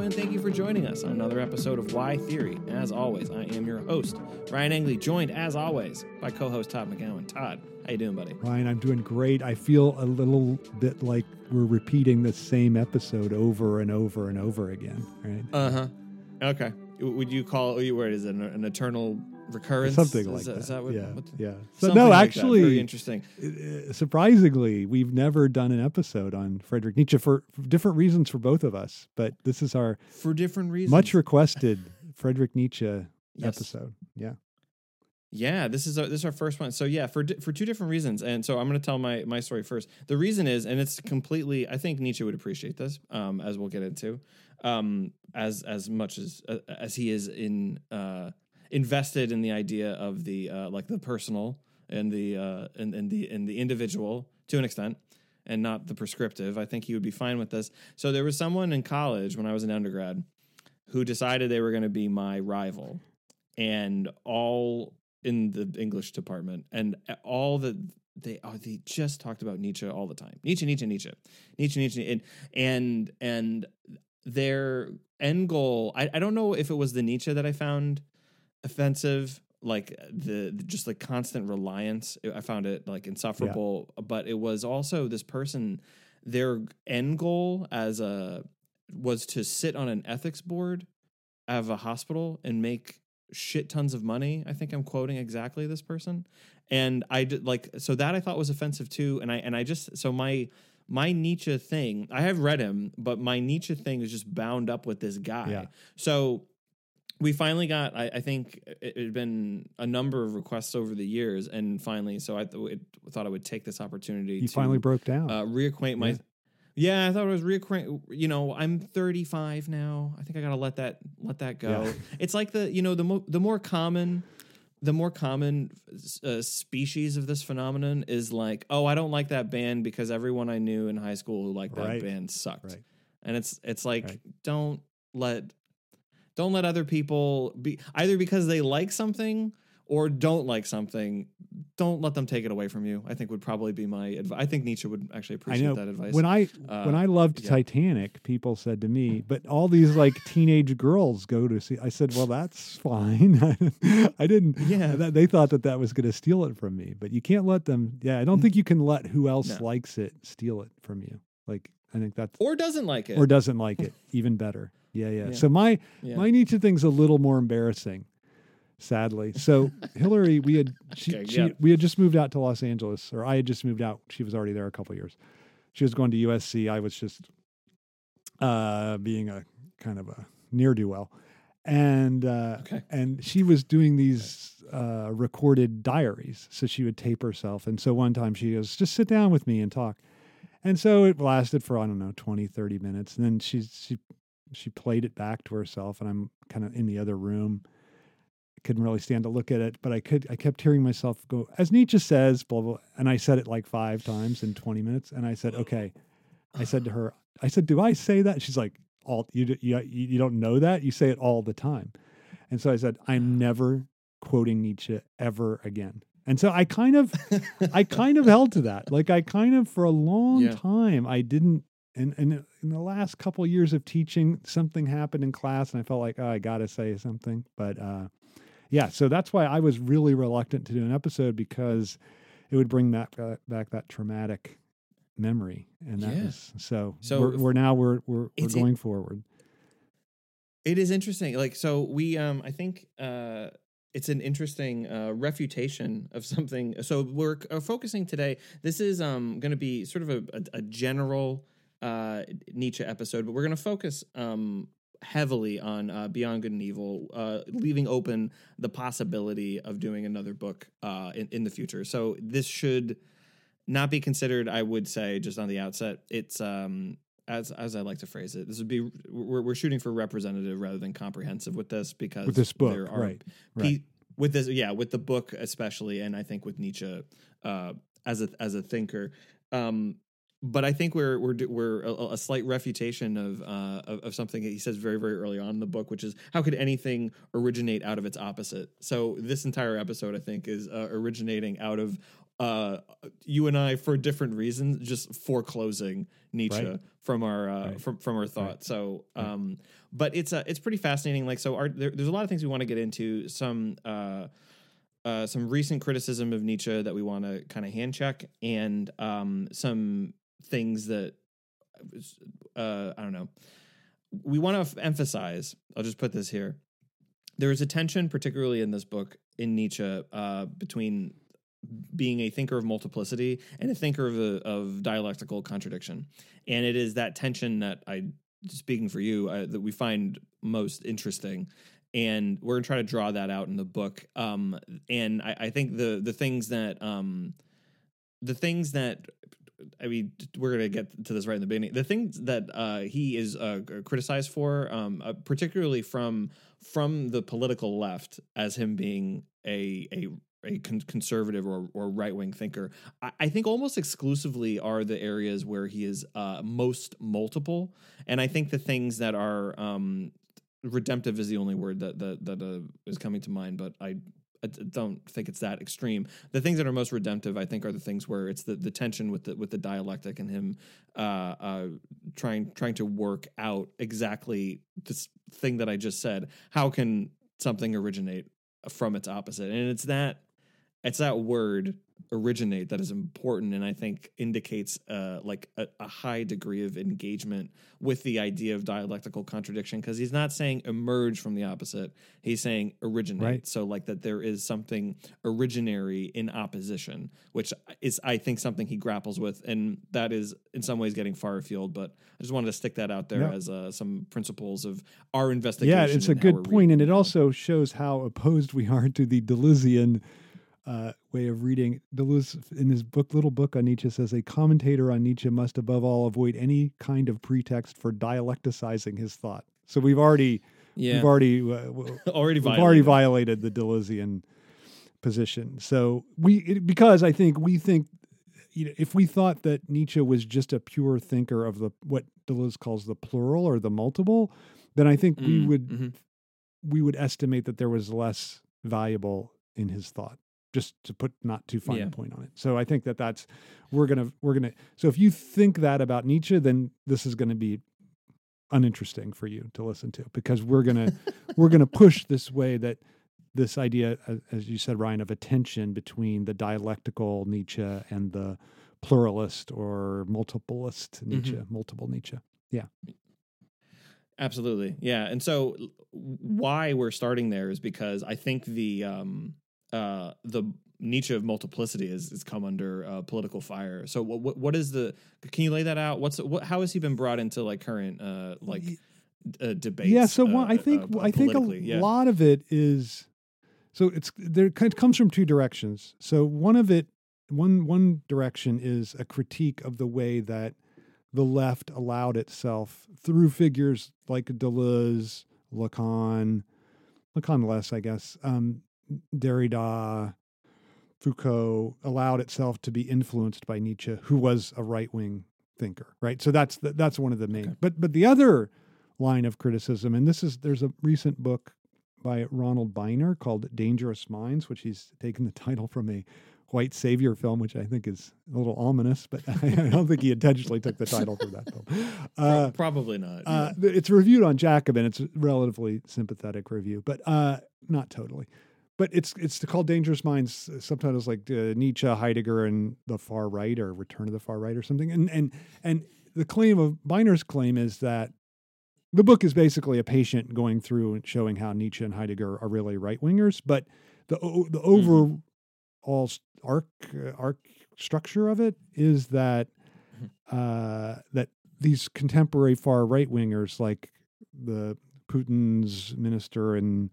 Hello, and thank you for joining us on another episode of Why Theory. As always, I am your host, Ryan Engley, joined as always by co-host Todd McGowan. Todd, how you doing, buddy? Ryan, I'm doing great. I feel a little bit like we're repeating the same episode over and over and over again, right? Uh huh. Okay. Would you call what is it an, an eternal recurrence? Something like is that. Is that what, yeah, what yeah. So no, like actually, Very interesting. uh, surprisingly, we've never done an episode on Friedrich Nietzsche for for different reasons for both of us. But this is our For different reasons. much requested Friedrich Nietzsche Yes. episode. Yeah. Yeah, this is our, this is our first one. So yeah, for for two different reasons, and so I'm going to tell my my story first. The reason is, and it's completely, I think Nietzsche would appreciate this, um, as we'll get into, um, as as much as uh, as he is in uh, invested in the idea of the uh, like the personal and the uh, and, and the and the individual to an extent, and not the prescriptive. I think he would be fine with this. So there was someone in college when I was an undergrad who decided they were going to be my rival, and all in the English department, and all the they oh, they just talked about Nietzsche all the time. Nietzsche, Nietzsche, Nietzsche, Nietzsche, Nietzsche, and and and their end goal. I, I don't know if it was the Nietzsche that I found offensive, like the, the just like constant reliance. I found it like insufferable, but it was also this person. Their end goal as a was to sit on an ethics board of a hospital and make shit tons of money. I think I'm quoting exactly this person. And I did like so that I thought was offensive too. And I and I just so my my Nietzsche thing, I have read him, but my Nietzsche thing is just bound up with this guy. Yeah. So we finally got I, I think it had been a number of requests over the years and finally so I th- it, thought I would take this opportunity You to finally broke down. uh, reacquaint my Yeah. yeah. I thought it was reacquaint. You know, I'm 35 now. I think I gotta let that let that go. Yeah. It's like the you know the mo- the more common the more common uh, species of this phenomenon is like oh I don't like that band because everyone I knew in high school who liked that Right. band sucked. Right. And it's it's like Right. don't let don't let other people be either because they like something or don't like something. Don't let them take it away from you. I think would probably be my advice. I think Nietzsche would actually appreciate know that advice. when I Uh, when I loved yeah. Titanic, people said to me, "But all these like teenage girls go to see." I said, "Well, that's fine." I didn't. Yeah. that- they thought that that was going to steal it from me, but you can't let them. Yeah, I don't think you can let who else No. likes it steal it from you. Like I think that's or doesn't like it. or doesn't like it even better. Yeah, yeah. Yeah. So my Yeah. my Nietzsche thing's a little more embarrassing, sadly. So Hillary, we had she, Okay, she yeah. we had just moved out to Los Angeles, or I had just moved out. She was already there a couple years. She was going to USC. I was just uh, being a kind of a near do well, and uh, Okay. and she was doing these uh, recorded diaries. So she would tape herself, and so one time she goes, "Just sit down with me and talk." And so it lasted for I don't know 20, 30 minutes, and then she she she played it back to herself, and I'm kind of in the other room. I couldn't really stand to look at it, but I could. I kept hearing myself go, as Nietzsche says, blah blah. And I said it like five times in twenty minutes, and I said, "Okay." I said to her, "I said, do I say that?" She's like, "All you you you don't know that? You say it all the time." And so I said, "I'm never quoting Nietzsche ever again." And so I kind of I kind of held to that. Like I kind of for a long Yeah. time I didn't and, and in the last couple of years of teaching, something happened in class and I felt like, oh, I gotta say something. But uh yeah, so that's why I was really reluctant to do an episode because it would bring back uh, back that traumatic memory. And that Yeah. was so So we're, we're now we're we're, we're It's- it- going forward. It is interesting. Like so we um I think uh it's an interesting uh, refutation of something. So we're uh, focusing today. This is um, going to be sort of a, a, a general uh, Nietzsche episode, but we're going to focus um, heavily on uh, Beyond Good and Evil, uh, leaving open the possibility of doing another book uh, in, in the future. So this should not be considered. I would say just on the outset, it's um, as as I like to phrase it. This would be we're, we're shooting for representative rather than comprehensive with this because With this book, there are right, pe- right. with this yeah with the book especially and I think with Nietzsche uh, as a as a thinker. Um, but I think we're we're we're a, a slight refutation of, uh, of of something that he says very very early on in the book, which is how could anything originate out of its opposite? So this entire episode, I think, is uh, originating out of uh, you and I, for different reasons, just foreclosing Nietzsche Right. from our uh, Right. from from our thought. Right. So, um, but it's uh, it's pretty fascinating. Like, so our, there, there's a lot of things we want to get into. Some uh, uh, some recent criticism of Nietzsche that we want to kind of hand check, and um, some things that uh, I don't know. We want to f- emphasize. I'll just put this here. There is a tension, particularly in this book, in Nietzsche, uh, between being a thinker of multiplicity and a thinker of, a, of dialectical contradiction, and it is that tension that I, speaking for you, uh, that we find most interesting and we're gonna try to draw that out in the book. Um, and I, I think the the things that um, the things that I mean, we're gonna get to this right in the beginning. The things that uh, he is uh, criticized for, um, uh, particularly from from the political left, as him being a a a con- conservative or, or right wing thinker, I, I think almost exclusively are the areas where he is uh, most multiple. And I think the things that are um, redemptive is the only word that that that uh, is coming to mind, but I. I don't think it's that extreme. The things that are most redemptive, I think, are the things where it's the, the tension with the with the dialectic and him uh, uh, trying trying to work out exactly this thing that I just said. How can something originate from its opposite? And it's that it's that word originate that is important and i think indicates uh, like a, a high degree of engagement with the idea of dialectical contradiction because he's not saying emerge from the opposite he's saying originate Right. so like that there is something originary in opposition which is i think something he grapples with and that is in some ways getting far afield but i just wanted to stick that out there Yeah. as uh, some principles of our investigation Yeah, it's a and how we're good point, and it also shows how opposed we are to the Deleuzian uh, way of reading. Deleuze, in his book, little book on Nietzsche, says a commentator on Nietzsche must above all avoid any kind of pretext for dialecticizing his thought. So we've already yeah we've already uh, already we've already violated. the Deleuzian position. So we it, because I think we think you know if we thought that Nietzsche was just a pure thinker of the what Deleuze calls the plural or the multiple, then I think we Mm, would mhm. we would estimate that there was less valuable in his thought. Just to put not too fine Yeah. a point on it. So I think that that's we're gonna we're gonna. So if you think that about Nietzsche, then this is to be uninteresting for you to listen to because we're gonna we're gonna push this way that this idea, as, you said, Ryan, of a tension between the dialectical Nietzsche and the pluralist or multiplist Nietzsche, multiple Nietzsche. Yeah. Absolutely. Yeah. And so why we're starting there is because I think the um uh the Nietzsche of multiplicity is has come under uh, political fire. So what, what what is the can you lay that out? What's what how has he been brought into like current uh like uh, debates? yeah so uh, one, i think uh, i think a yeah. lot of it is so it's there it comes from two directions so one of it one one direction is a critique of the way that the left allowed itself through figures like deleuze lacan lacan less i guess um derrida foucault allowed itself to be influenced by nietzsche who was a right-wing thinker right so that's the, that's one of the main Okay. but but the other line of criticism and this is there's a recent book by ronald beiner called dangerous minds which he's taken the title from a white savior film which i think is a little ominous but i don't think he intentionally took the title from that film uh, probably not. uh, it's reviewed on Jacobin. It's a relatively sympathetic review, but uh, not totally. But it's it's called Dangerous Minds. uh, Subtitles like uh, Nietzsche, Heidegger, and the far right, or Return of the Far Right, or something. And and and the claim of Beiner's claim is that the book is basically a patient going through and showing how Nietzsche and Heidegger are really right wingers, but the the overall s- arc uh, arc structure of it is that uh, that these contemporary far right wingers, like the Putin's minister and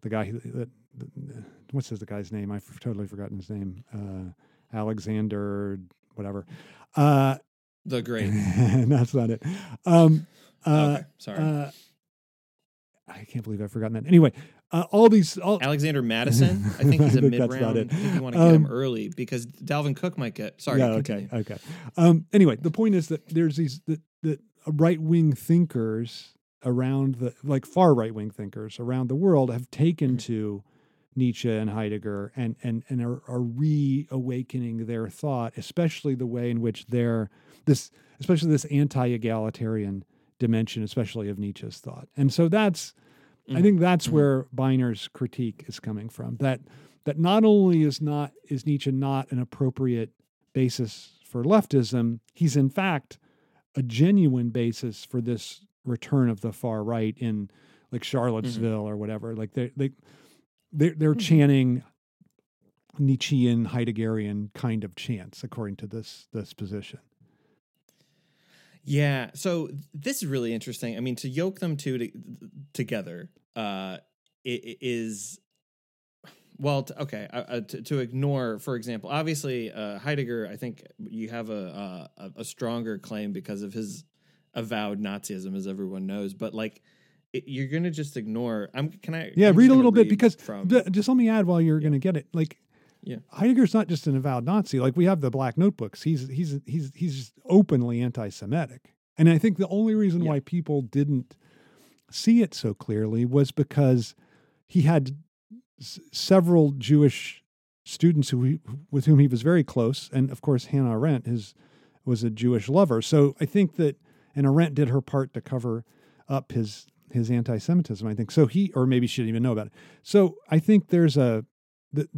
the guy that, what's his the guy's name? I've totally forgotten his name. Uh, Alexander, whatever. Uh, the great. that's not it. Um, uh, okay. Sorry. uh, I can't believe I've forgotten that. Anyway, uh, all these, all, Alexander Mattison. I think he's a think mid round. I think you want to get him Um, early because Dalvin Cook might get. Sorry. yeah, continue. okay, okay. Um, anyway, the point is that there's these that that right wing thinkers around the like far right wing thinkers around the world have taken Mhm. to Nietzsche and Heidegger and and and are, are reawakening their thought, especially the way in which they're this, especially this anti-egalitarian dimension, especially of Nietzsche's thought. And so that's, mm-hmm. I think that's mm-hmm. where Beiner's critique is coming from. That that not only is not is Nietzsche not an appropriate basis for leftism, he's in fact a genuine basis for this return of the far right in like Charlottesville mm-hmm. or whatever. Like they they they're, they're mm-hmm. chanting Nietzschean Heideggerian kind of chants according to this this position. Yeah, so this is really interesting. I mean, to yoke them two to, together uh, is well, okay, uh, uh, to, to, ignore, for example, obviously uh, Heidegger. I think you have a, a, a stronger claim because of his avowed Nazism, as everyone knows. But like, it, you're gonna just ignore. I'm. Can I? Yeah, I'm read a little bit because from, just let me add while you're yeah. gonna get it. Like, yeah, Heidegger's not just an avowed Nazi. Like we have the Black Notebooks. He's he's he's he's openly anti-Semitic, and I think the only reason yeah. why people didn't see it so clearly was because he had several Jewish students who he, with whom he was very close, and of course Hannah Arendt his was a Jewish lover. So I think that and Arendt did her part to cover up his his anti-Semitism. I think so. He or maybe she didn't even know about it. So I think there's a that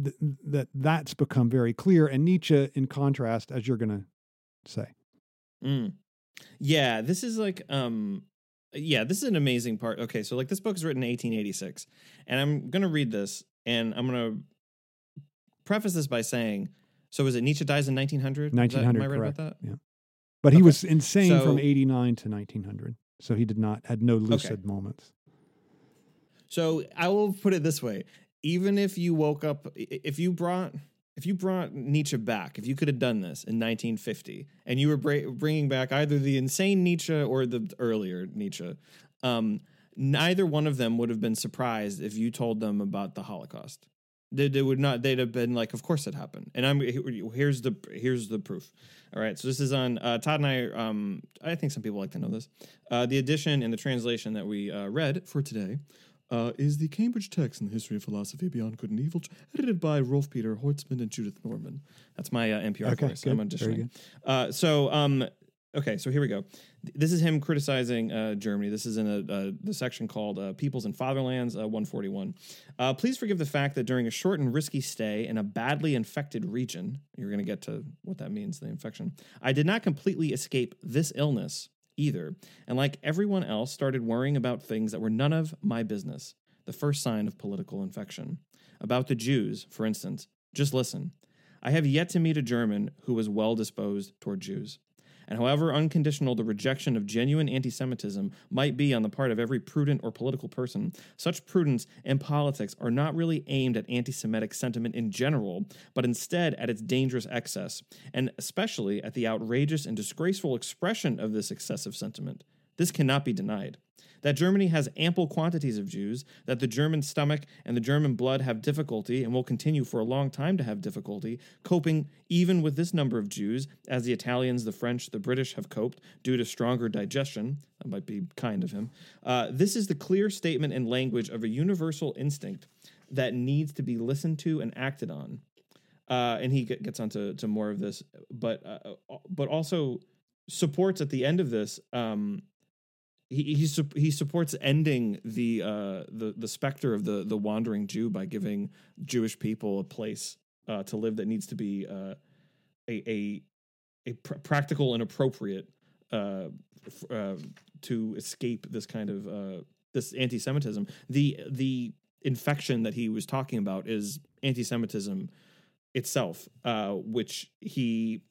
that that's become very clear. And Nietzsche, in contrast, as you're going to say, mm. yeah, this is like um yeah, this is an amazing part. Okay, so like this book is written in 1886, and I'm going to read this and I'm going to preface this by saying, so was it Nietzsche dies in 1900? 1900, that, am I right correct. about that? Yeah. But he okay. was insane so, from 89 to 1900. So he did not, had no lucid okay. moments. So I will put it this way. Even if you woke up, if you brought, if you brought Nietzsche back, if you could have done this in 1950, and you were bra- bringing back either the insane Nietzsche or the earlier Nietzsche, um, neither one of them would have been surprised if you told them about the Holocaust. They, they would not. They'd have been like, "Of course it happened." And I'm here's the here's the proof. All right, so this is on uh, Todd and I. Um, I think some people like to know this. Uh, the edition and the translation that we uh, read for today uh, is the Cambridge text in the history of philosophy beyond good and evil, edited by Rolf Peter Horstmann and Judith Norman. That's my uh, NPR okay, voice. Good. I'm auditioning. Uh, so um, Okay, so here we go. This is him criticizing uh, Germany. This is in a, uh, the section called uh, Peoples and Fatherlands, uh, 141. Uh, please forgive the fact that during a short and risky stay in a badly infected region, you're going to get to what that means, the infection, I did not completely escape this illness either, and like everyone else, started worrying about things that were none of my business. The first sign of political infection. About the Jews, for instance. Just listen. I have yet to meet a German who was well disposed toward Jews. And however unconditional the rejection of genuine anti Semitism might be on the part of every prudent or political person, such prudence and politics are not really aimed at anti Semitic sentiment in general, but instead at its dangerous excess, and especially at the outrageous and disgraceful expression of this excessive sentiment. This cannot be denied that Germany has ample quantities of Jews, that the German stomach and the German blood have difficulty and will continue for a long time to have difficulty coping even with this number of Jews, as the Italians, the French, the British have coped due to stronger digestion. That might be kind of him. Uh, this is the clear statement and language of a universal instinct that needs to be listened to and acted on. Uh, and he gets onto to more of this, but uh, uh, but also supports at the end of this um, he he, su- he supports ending the uh the the specter of the the wandering Jew by giving Jewish people a place uh, to live that needs to be uh, a a a pr- practical and appropriate uh, f- uh, to escape this kind of uh, this anti-Semitism. The the infection that he was talking about is anti-Semitism itself, which he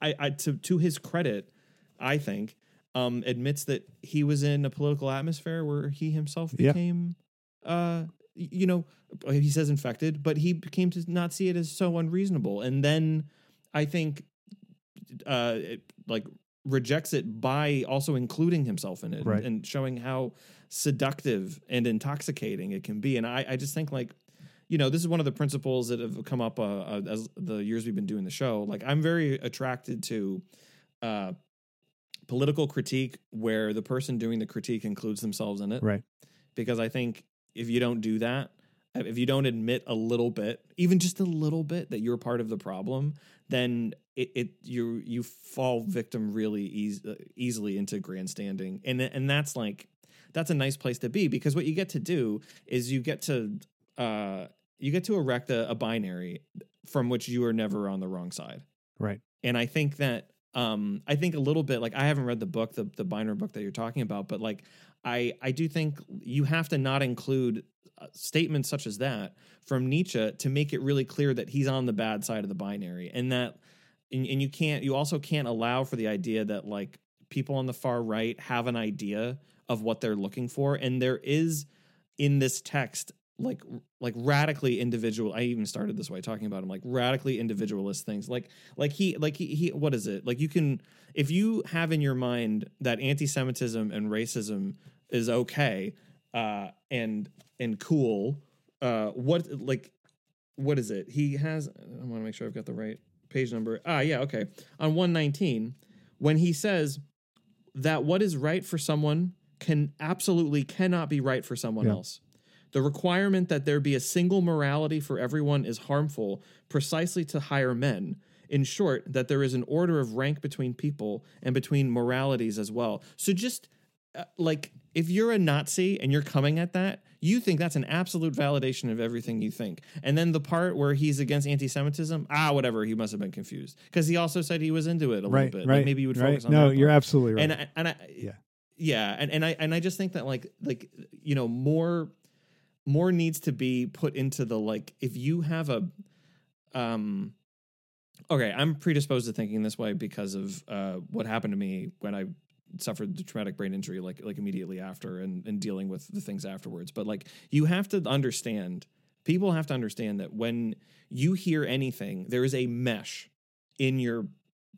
I, I to to his credit, I think um, admits that he was in a political atmosphere where he himself became, yeah. uh, you know, he says infected, but he came to not see it as so unreasonable. And then I think, uh, it, like rejects it by also including himself in it right. and, showing how seductive and intoxicating it can be. And I, I just think like, you know, this is one of the principles that have come up uh, uh, as the years we've been doing the show. Like, I'm very attracted to uh, political critique where the person doing the critique includes themselves in it. Right. Because I think if you don't do that, if you don't admit a little bit, even just a little bit, that you're part of the problem, then it, it you you fall victim really eas- easily into grandstanding, and and that's like that's a nice place to be because what you get to do is you get to uh you get to erect a, a binary from which you are never on the wrong side, Right. and I think that um I think a little bit like I haven't read the book the the binary book that you're talking about, but like I I do think you have to not include uh, statements such as that from Nietzsche to make it really clear that he's on the bad side of the binary and that and, and you can't you also can't allow for the idea that like people on the far right have an idea of what they're looking for. And there is in this text like like radically individual i even started this way talking about him like radically individualist things. Like like he like he, he what is it? Like you can if you have in your mind that anti-semitism and racism is okay uh and and cool uh what like what is it? He has i want to make sure i've got the right page number. Ah yeah okay. On 119 when he says that what is right for someone can absolutely cannot be right for someone Yeah. else the requirement that there be a single morality for everyone is harmful precisely to higher men. In short, that there is an order of rank between people and between moralities as well. So just uh, like if you're a Nazi and you're coming at that, you think that's an absolute validation of everything you think. And then the part where he's against anti-Semitism, ah, whatever, he must have been confused because he also said he was into it a Right. little bit. Right. Like maybe you would right. focus on that. No, you're part. absolutely right. And I, and I, Yeah. yeah, and, and I and I just think that like like you know more more needs to be put into the like if you have a um okay i'm predisposed to thinking this way because of uh what happened to me when i suffered the traumatic brain injury like like immediately after and and dealing with the things afterwards. But like you have to understand people have to understand that when you hear anything there is a mesh in your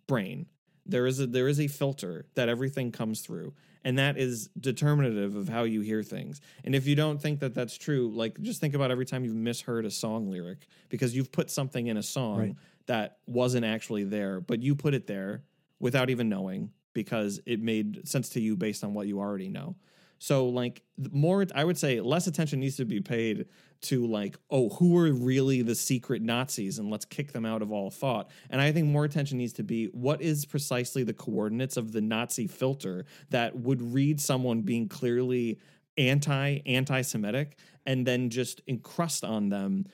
brain. There is a there is a filter that everything comes through and that is determinative of how you hear things and if you don't think that that's true like just think about every time you've misheard a song lyric because you've put something in a song Right. that wasn't actually there but you put it there without even knowing because it made sense to you based on what you already know so like more I would say less attention needs to be paid to like oh who are really the secret Nazis and let's kick them out of all thought. And I think more attention needs to be what is precisely the coordinates of the Nazi filter that would read someone being clearly anti anti Semitic and then just encrust on them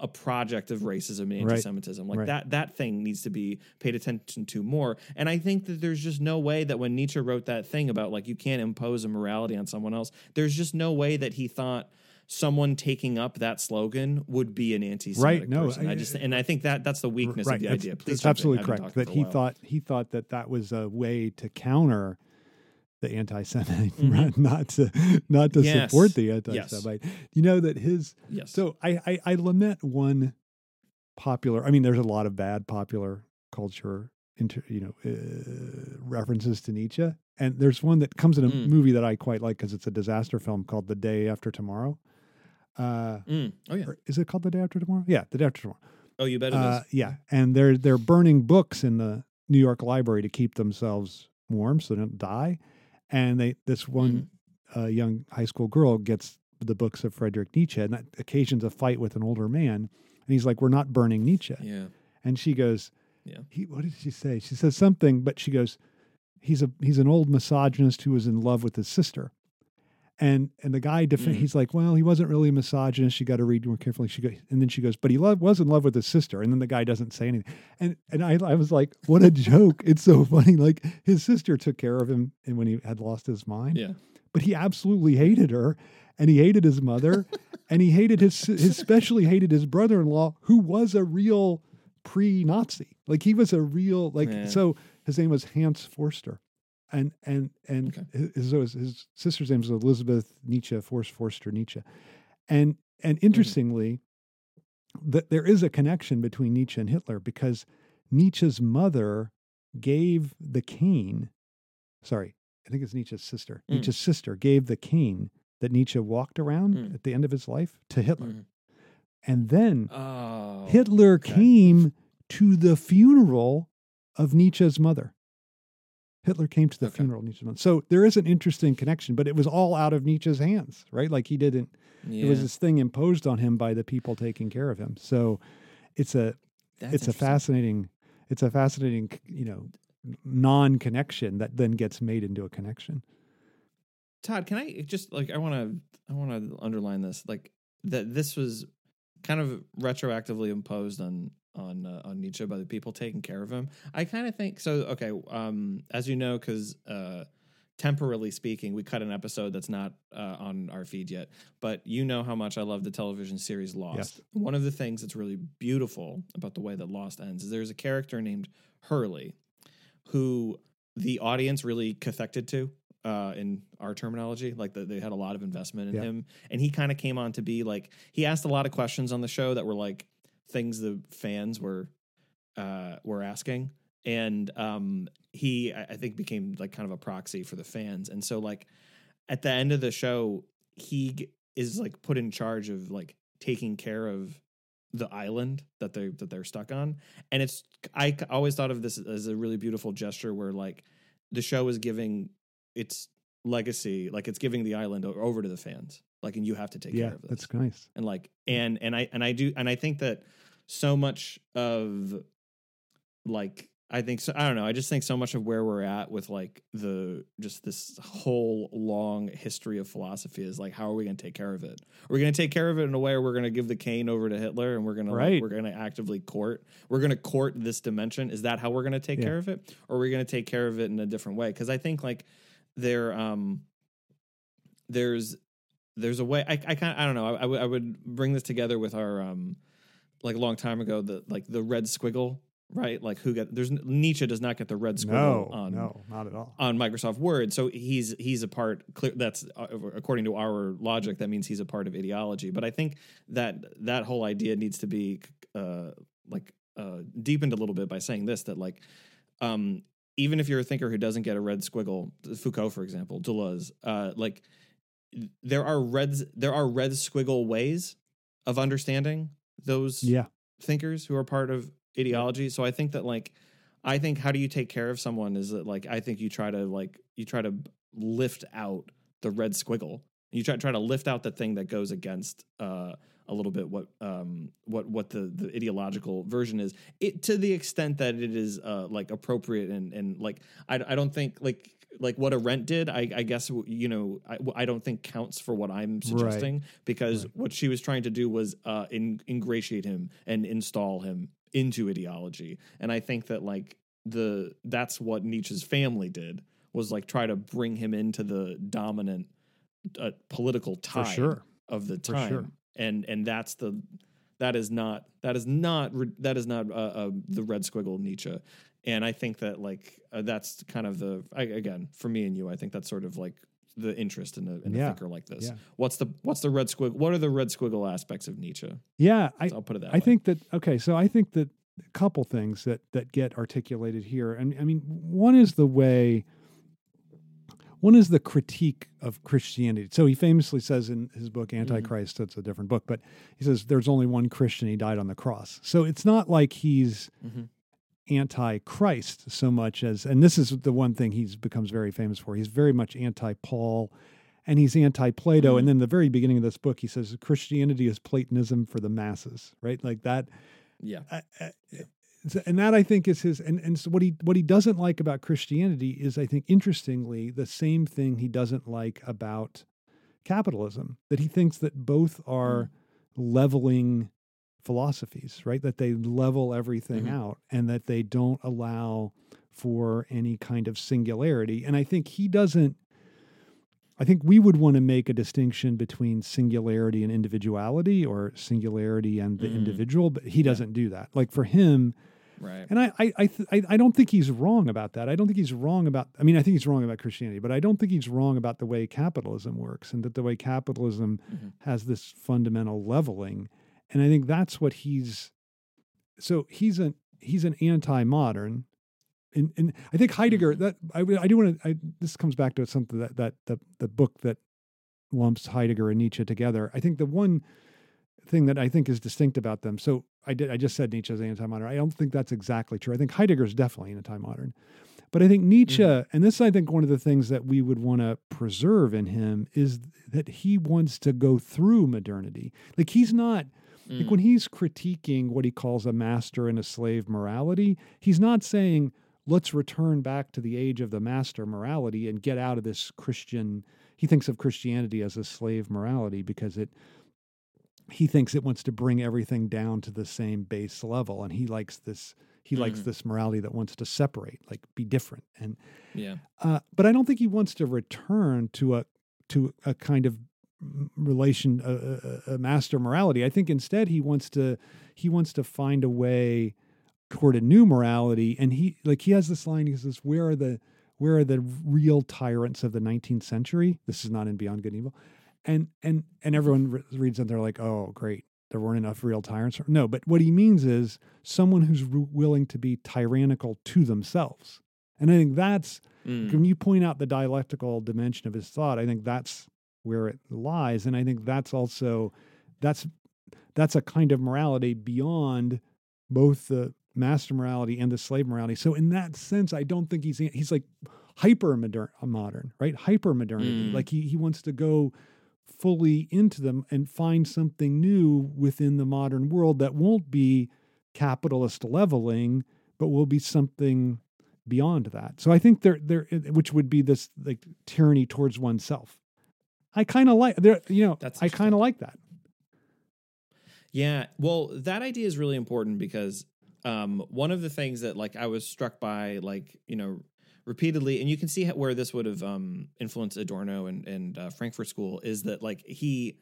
a project of mm-hmm. racism and anti-Semitism. Like Right. that that thing needs to be paid attention to more. And I think that there's just no way that when Nietzsche wrote that thing about like you can't impose a morality on someone else, there's just no way that he thought someone taking up that slogan would be an anti-Semitic Right, no, person. I, I- just and I think that that's the weakness right. of the idea. Please that's absolutely correct. That he while. thought he thought that that was a way to counter the anti-Semite, Mhm. not to not to Yes. support the anti-Semite. You know that his yes. So I, I I lament one popular. I mean, there's a lot of bad popular culture into you know uh, references to Nietzsche, and there's one that comes in a Mm. movie that I quite like because it's a disaster film called The Day After Tomorrow. Uh, Mm. Oh yeah. is it called The Day After Tomorrow? Yeah, The Day After Tomorrow. Oh, you bet it is. Uh, yeah, and they're they're burning books in the New York Library to keep themselves warm so they don't die. And they this one uh, young high school girl gets the books of Friedrich Nietzsche, and that occasions a fight with an older man. And he's like, "We're not burning Nietzsche." yeah. And she goes, Yeah. He, what did she say? She says something, but she goes, "He's a he's an old misogynist who was in love with his sister." And and the guy def- Mm. he's like, well, he wasn't really a misogynist. You got to read more carefully. She goes, and then she goes, but he lo- was in love with his sister. And then the guy doesn't say anything. And and I I was like, what a joke! It's so funny. Like his sister took care of him, and when he had lost his mind, Yeah. but he absolutely hated her, and he hated his mother, and he hated his, his especially hated his brother-in-law, who was a real pre-Nazi. Like he was a real like. Yeah. So his name was Hans Forster, and and and Okay. his, his, sister's name was Elizabeth Nietzsche Forst Forster Nietzsche, and and interestingly, that there is a connection between Nietzsche and Hitler because Nietzsche's mother gave the cane. Sorry, I think it's Nietzsche's sister. Mm. Nietzsche's sister gave the cane that Nietzsche walked around Mm. at the end of his life to Hitler, Mm. and then Oh. Hitler okay. came to the funeral of Nietzsche's mother. Hitler came to the Okay. funeral mother. So there is an interesting connection, but it was all out of Nietzsche's hands, right? Like he didn't. Yeah, It was this thing imposed on him by the people taking care of him. So it's a that's it's a fascinating it's a fascinating you know non-connection that then gets made into a connection. Todd, can I just like I want to I want to underline this like that this was kind of retroactively imposed on on uh, on Nietzsche by the people taking care of him. I kind of think so. Okay, um, as you know, because uh, temporally speaking, we cut an episode that's not uh, on our feed yet. But you know how much I love the television series Lost. Yes. One of the things that's really beautiful about the way that Lost ends is there's a character named Hurley, who the audience really cathected to uh, in our terminology. Like the, they had a lot of investment in Yeah. him, and he kind of came on to be like he asked a lot of questions on the show that were like things the fans were uh, were asking, and um, he I think became like kind of a proxy for the fans, and so like at the end of the show, he is like put in charge of like taking care of the island that they that they're stuck on. And it's I always thought of this as a really beautiful gesture where like the show is giving its legacy like it's giving the island over to the fans. Like and you have to take yeah, care of this. that's nice. and like and and i and i do and i think that so much of like i think so i don't know i just think so much of where we're at with like the just this whole long history of philosophy is like how are we going to take care of it are we going to take care of it in a way where we're going to give the cane over to hitler and we're going to Right. like, we're going to actively court we're going to court this dimension is that how we're going to take Yeah. care of it or are we going to take care of it in a different way because i think like there um there's there's a way I I kind I don't know I, I would would bring this together with our um like a long time ago the like the red squiggle right? Like who got there's Nietzsche does not get the red No, squiggle on no, not at all. on Microsoft Word. So he's he's a part clear that's uh, according to our logic that means he's a part of ideology. But I think that that whole idea needs to be uh like uh deepened a little bit by saying this that like um even if you're a thinker who doesn't get a red squiggle Foucault for example Deleuze uh like there are reds there are red squiggle ways of understanding those Yeah, thinkers who are part of ideology so i think that like i think how do you take care of someone is that like i think you try to like you try to lift out the red squiggle. You try try to lift out the thing that goes against uh a little bit what um what what the the ideological version is. It to the extent that it is uh like appropriate and and like i, I don't think like like what Arendt did i i guess you know i, I don't think counts for what i'm suggesting because Right. what she was trying to do was uh in, ingratiate him and install him into ideology and i think that like the that's what nietzsche's family did was like try to bring him into the dominant uh, political tide sure. of the time sure. and and that's the that is not that is not that is not uh, uh, the red squiggle Nietzsche, and I think that like uh, that's kind of the I, again for me and you, I think that's sort of like the interest in a, in a thinker like this. Yeah. What's the what's the red squiggle? What are the red squiggle aspects of Nietzsche? Yeah, I, i'll put it that I way. think that okay, so I think that a couple things that that get articulated here, and I mean, one is the way, one is the critique of Christianity. So he famously says in his book Antichrist, that's a different book, but he says there's only one Christian. He died on the cross. So it's not like he's Mhm. anti-Christ so much as, and this is the one thing he's becomes very famous for. He's very much anti-Paul. And he's anti-Plato, Mhm. and then the very beginning of this book, he says Christianity is Platonism for the masses, right? Like that, yeah, uh, uh, I- I- so- and that I think is his and and so what he what he doesn't like about Christianity is I think interestingly the same thing he doesn't like about capitalism that he thinks that both are mm. leveling philosophies right that they level everything Mhm. out and that they don't allow for any kind of singularity and I think he doesn't I think we would want to make a distinction between singularity and individuality or singularity and the Mm. individual, but he doesn't do that. Like for him, right. and I, I, I, th- I don't think he's wrong about that. I don't think he's wrong about. I mean, I think he's wrong about Christianity, but I don't think he's wrong about the way capitalism works and that the way capitalism Mhm. has this fundamental leveling. And I think that's what he's. So he's an he's an anti-modern, and, and I think Heidegger. Mhm. That I, I do want to. This comes back to something that that the the book that lumps Heidegger and Nietzsche together. I think the one thing that I think is distinct about them. So I did I just said Nietzsche's anti-modern. I don't think that's exactly true. I think Heidegger is definitely anti-modern. But I think Nietzsche, Mhm. and this is, I think one of the things that we would want to preserve in him is that he wants to go through modernity. Like he's not like Mm. when he's critiquing what he calls a master and a slave morality, he's not saying let's return back to the age of the master morality and get out of this Christian. He thinks of Christianity as a slave morality because it he thinks it wants to bring everything down to the same base level and he likes this he likes Mhm. this morality that wants to separate like be different and yeah. uh, but I don't think he wants to return to a to a kind of relation a, a, a master morality. I think instead he wants to he wants to find a way toward a new morality. And he like he has this line. He says, "Where are the where are the real tyrants of the 19th century?" This is not in Beyond Good and Evil, and and and everyone re- reads it. They're like, "Oh, great." There weren't enough real tyrants. No, but what he means is someone who's r- willing to be tyrannical to themselves. And I think that's Mm. when you point out the dialectical dimension of his thought, I think that's where it lies. And I think that's also that's that's a kind of morality beyond both the master morality and the slave morality. So in that sense, I don't think he's he's like hyper modern, modern, right? Hyper modernity. Mm. Like he he wants to go fully into them and find something new within the modern world that won't be capitalist leveling, but will be something beyond that. So I think there there which would be this like tyranny towards oneself. I kind of like there you know That's I kind of like that. Yeah, well, that idea is really important because um, one of the things that like I was struck by, like you know, repeatedly, and you can see where this would have um, influenced Adorno and and uh, Frankfurt School is that like he,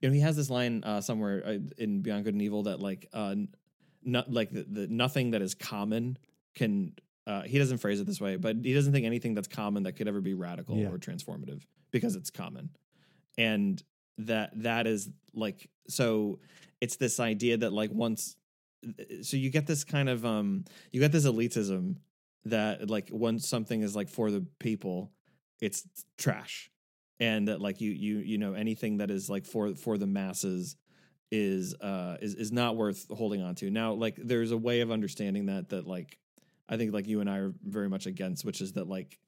you know, he has this line uh, somewhere uh, in Beyond Good and Evil that like uh, not like the, the nothing that is common can. Uh, he doesn't phrase it this way, but he doesn't think anything that's common that could ever be radical Yeah. or transformative because it's common, and that that is like so it's this idea that like once so you get this kind of um you get this elitism that like once something is like for the people it's trash. And that like you you you know anything that is like for for the masses is uh is is not worth holding on to. Now like there's a way of understanding that that like i think like you and i are very much against which is that like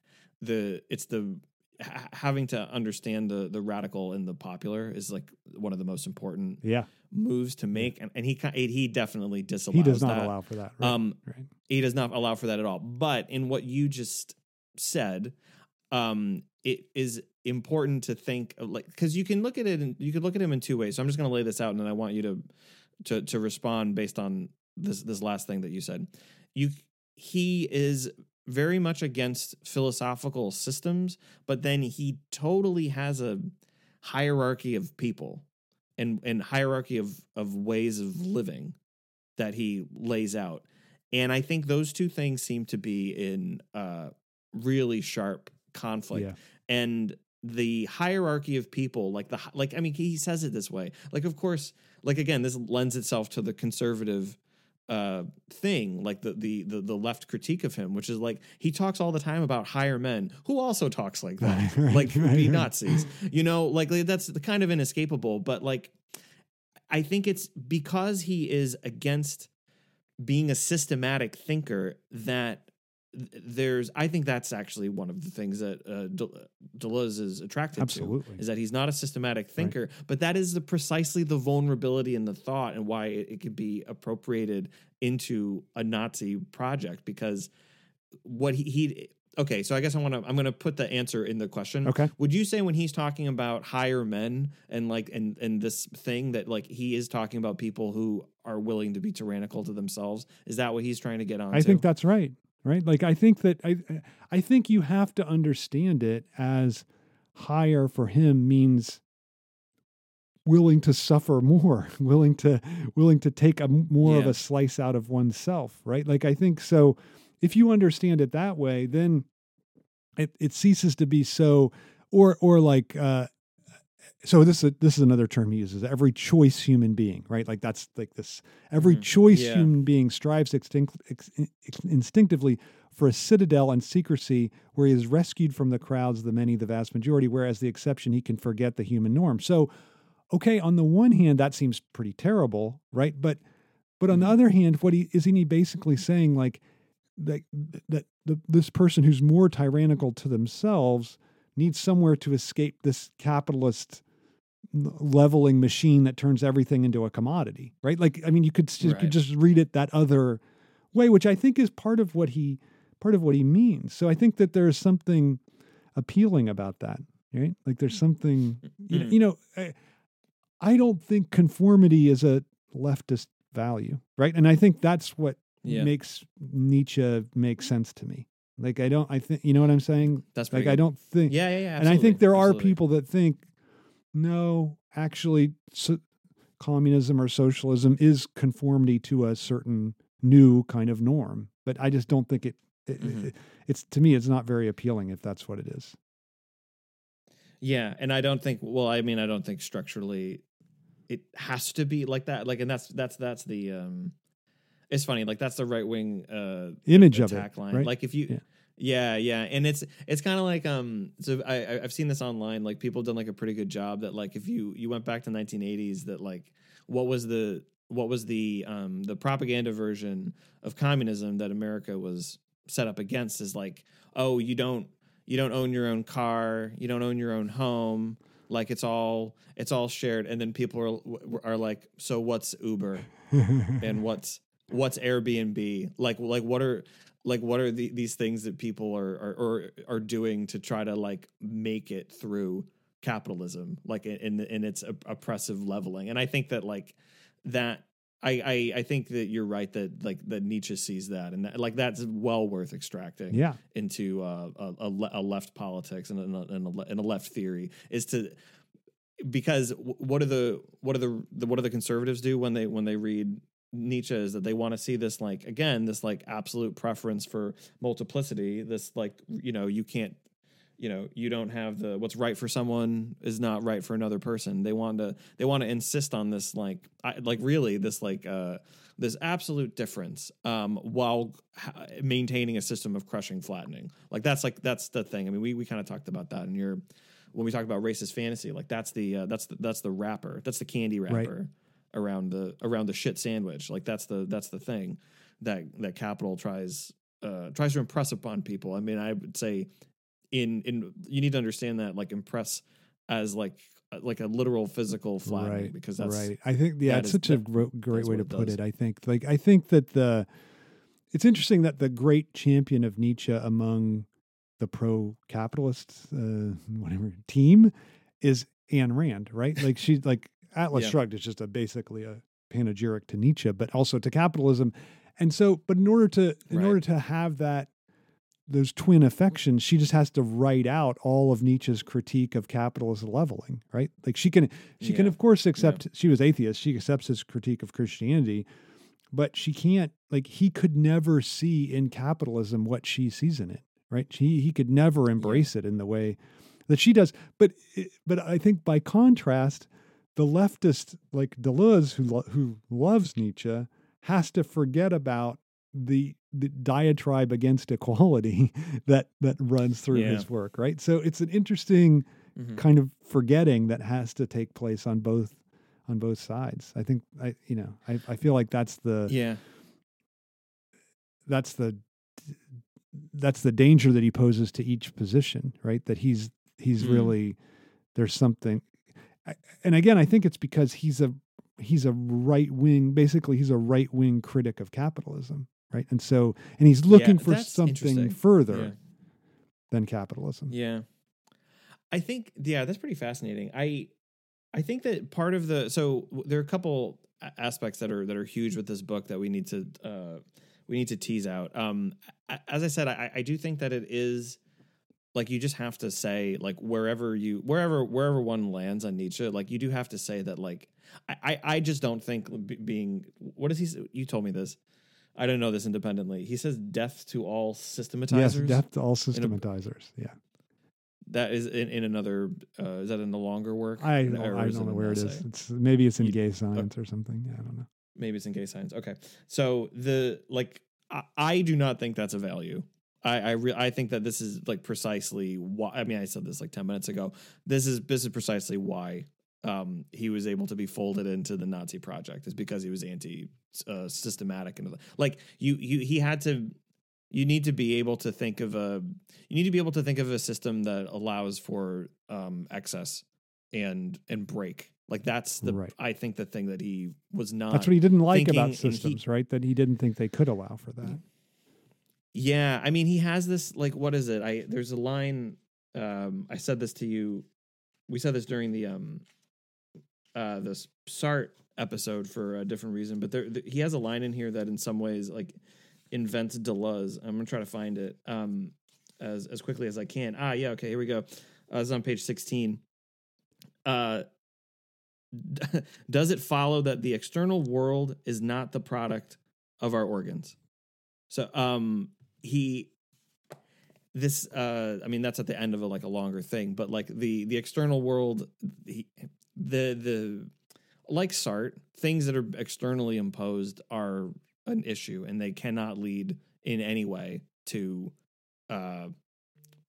the it's the ha- having to understand the the radical and the popular is like one of the most important Yeah, moves to make, and, and he he definitely disallows. he does not that. allow for that. Right? Um, right. he does not allow for that at all. But in what you just said, um, it is important to think of like because you can look at it and you could look at him in two ways. So I'm just going to lay this out, and then I want you to to to respond based on this this last thing that you said. You he is very much against philosophical systems, but then he totally has a hierarchy of people and and hierarchy of of ways of living that he lays out. And I think those two things seem to be in uh really sharp conflict. yeah, And the hierarchy of people like the like I mean he says it this way. Like of course like again this lends itself to the conservative uh thing like the, the the the left critique of him which is like he talks all the time about higher men who also talks like that Right, like right, be right. nazis you know like that's the kind of inescapable but like i think it's because he is against being a systematic thinker that th- there's i think that's actually one of the things that uh, Del- deleuze is attracted Absolutely. to is that he's not a systematic thinker but that is the precisely the vulnerability in the thought and why it, it could be appropriated into a nazi project because what he, he okay so i guess i want to i'm going to put the answer in the question Okay. would you say when he's talking about higher men and like and and this thing that like he is talking about people who are willing to be tyrannical to themselves is that what he's trying to get on I think that's right. Right. Like I think that I I think you have to understand it as higher for him means willing to suffer more, willing to willing to take a more of a slice out of oneself, right? Like I think so if you understand it that way, then it, it ceases to be so or or like uh so this is this is another term he uses every choice human being right like that's like this every Mhm. choice Yeah. human being strives extinct, ex, ex- instinctively for a citadel and secrecy where he is rescued from the crowds the many the vast majority whereas the exception he can forget the human norm so okay on the one hand that seems pretty terrible right but but on the Mhm. other hand what he isn't he basically saying like that that the, this person who's more tyrannical to themselves needs somewhere to escape this capitalist leveling machine that turns everything into a commodity, right? Like, I mean, you could you Right. could just read it that other way, which I think is part of what he part of what he means. So I think that there's something appealing about that, right? Like, there's something you know, Mhm. you know I, I don't think conformity is a leftist value, right? And I think that's what Yeah. makes Nietzsche make sense to me. Like, I don't, I think, you know what I'm saying? That's Like, pretty I don't think, Yeah, yeah, yeah. and I think there are absolutely. people that think, no, actually, so, communism or socialism is conformity to a certain new kind of norm. But I just don't think it, it, Mhm. it- it's to me, it's not very appealing if that's what it is. Yeah, and I don't think. Well, I mean, I don't think structurally it has to be like that. Like, and that's that's that's the. um It's funny, like that's the right wing uh Image of it, attack line. right? Like if you. Yeah. Yeah, yeah, and it's it's kind of like um. So I I've seen this online. Like people done like a pretty good job that like if you you went back to 1980s that like what was the what was the um the propaganda version of communism that America was set up against is like oh you don't you don't own your own car you don't own your own home like it's all it's all shared and then people are are like so what's Uber and what's what's Airbnb like like what are like what are the, these things that people are, are or are doing to try to like make it through capitalism like in in its oppressive leveling and I think that like that I, I I think that you're right that like that Nietzsche sees that and that, like that's well worth extracting yeah. into uh, a, a, left politics and a, and, a, and a left theory is to because what are the what are the, the what do the conservatives do when they when they read Nietzsche is that they want to see this like again this like absolute preference for multiplicity this like you know you can't you know you don't have the what's right for someone is not right for another person. They want to they want to insist on this like I, like really this like uh this absolute difference um while ha- maintaining a system of crushing flattening. Like that's like that's the thing. I mean we we kind of talked about that in your when we talk about racist fantasy like that's the uh, that's the, that's the wrapper that's the candy Right. Around the around the shit sandwich like that's the that's the thing that that capital tries uh tries to impress upon people i mean i would say in in you need to understand that like impress as like uh, like a literal physical flattening right because that's right. I think yeah, that it's such a that- great way to it put does. it. I think like I think that the it's interesting that the great champion of Nietzsche among the pro-capitalist uh, whatever team is Ayn Rand, right? Like she's like Atlas Yeah. Shrugged is just a basically a panegyric to Nietzsche, but also to capitalism. And so, but in order to in Right. order to have that those twin affections, she just has to write out all of Nietzsche's critique of capitalist leveling, right? Like she can she can of course accept she was atheist, she accepts his critique of Christianity, but she can't like he could never see in capitalism what she sees in it, right? He he could never embrace it in the way that she does. But eh, but I think by contrast, the leftist like Deleuze who lo- who loves Nietzsche has to forget about the the diatribe against equality that that runs through Yeah. his work, right? So it's an interesting Mhm. kind of forgetting that has to take place on both on both sides. I think I you know I, I feel like that's the yeah that's the that's the danger that he poses to each position, right? That he's he's Mm. really there's something, and again, I think it's because he's a he's a right wing. Basically, he's a right wing critic of capitalism, right? And so, and he's looking for something further yeah. than capitalism. Yeah. I think yeah, that's pretty fascinating. I I think that part of the so there are a couple aspects that are that are huge with this book that we need to uh we need to tease out. Um as I said I I do think that it is like you just have to say like wherever you wherever wherever one lands on Nietzsche like you do have to say that like I I, I just don't think being what is he you told me this I don't know this independently. He says death to all systematizers. Yes, death to all systematizers. Yeah, That is in, in another. Uh, is that in the longer work? I don't, I don't know where it is. It's maybe it's in You- gay science or something. I don't know. Maybe it's in gay science. Okay, so the like, I, I do not think that's a value. I I, re- I think that this is like precisely why. I mean, I said this like ten minutes ago. This is this is precisely why um, he was able to be folded into the Nazi project is because he was anti uh, systematic and like you you he had to you need to be able to think of a you need to be able to think of a system that allows for um excess and and break like that's the Right. i think the thing that he was not That's what he didn't like about and he- systems, right? That he didn't think they could allow for that. Yeah, I mean, he has this like what is it? I there's a line. Um, I said this to you. We said this during the um, uh, this Sartre episode for a different reason, but there th- he has a line in here that in some ways like invents Deleuze. I'm gonna try to find it um as as quickly as I can. Ah, yeah, okay, here we go. Uh, it's on page 16. Uh, does it follow that the external world is not the product of our organs? So um he this uh I mean that's at the end of a like a longer thing, but like the the external world he, the the like sart things that are externally imposed are an issue and they cannot lead in any way to uh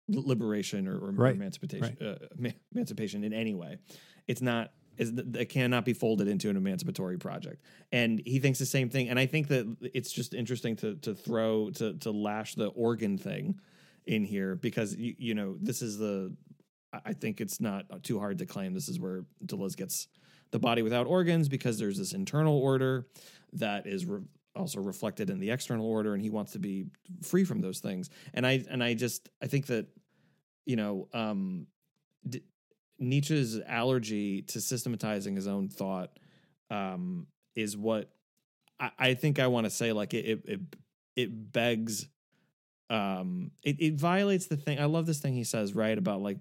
liberation or, or Right, emancipation uh, emancipation in any way. It's not is that cannot be folded into an emancipatory project. And he thinks the same thing. And I think that it's just interesting to to throw to to lash the organ thing in here because you, you know this is the I- think it's not too hard to claim this is where Deleuze gets the body without organs because there's this internal order that is re- also reflected in the external order and he wants to be free from those things and i and i just i think that you know um nietzsche's allergy to systematizing his own thought um is what i, I think i want to say like it it it, it begs um it, it violates the thing i love this thing he says right about like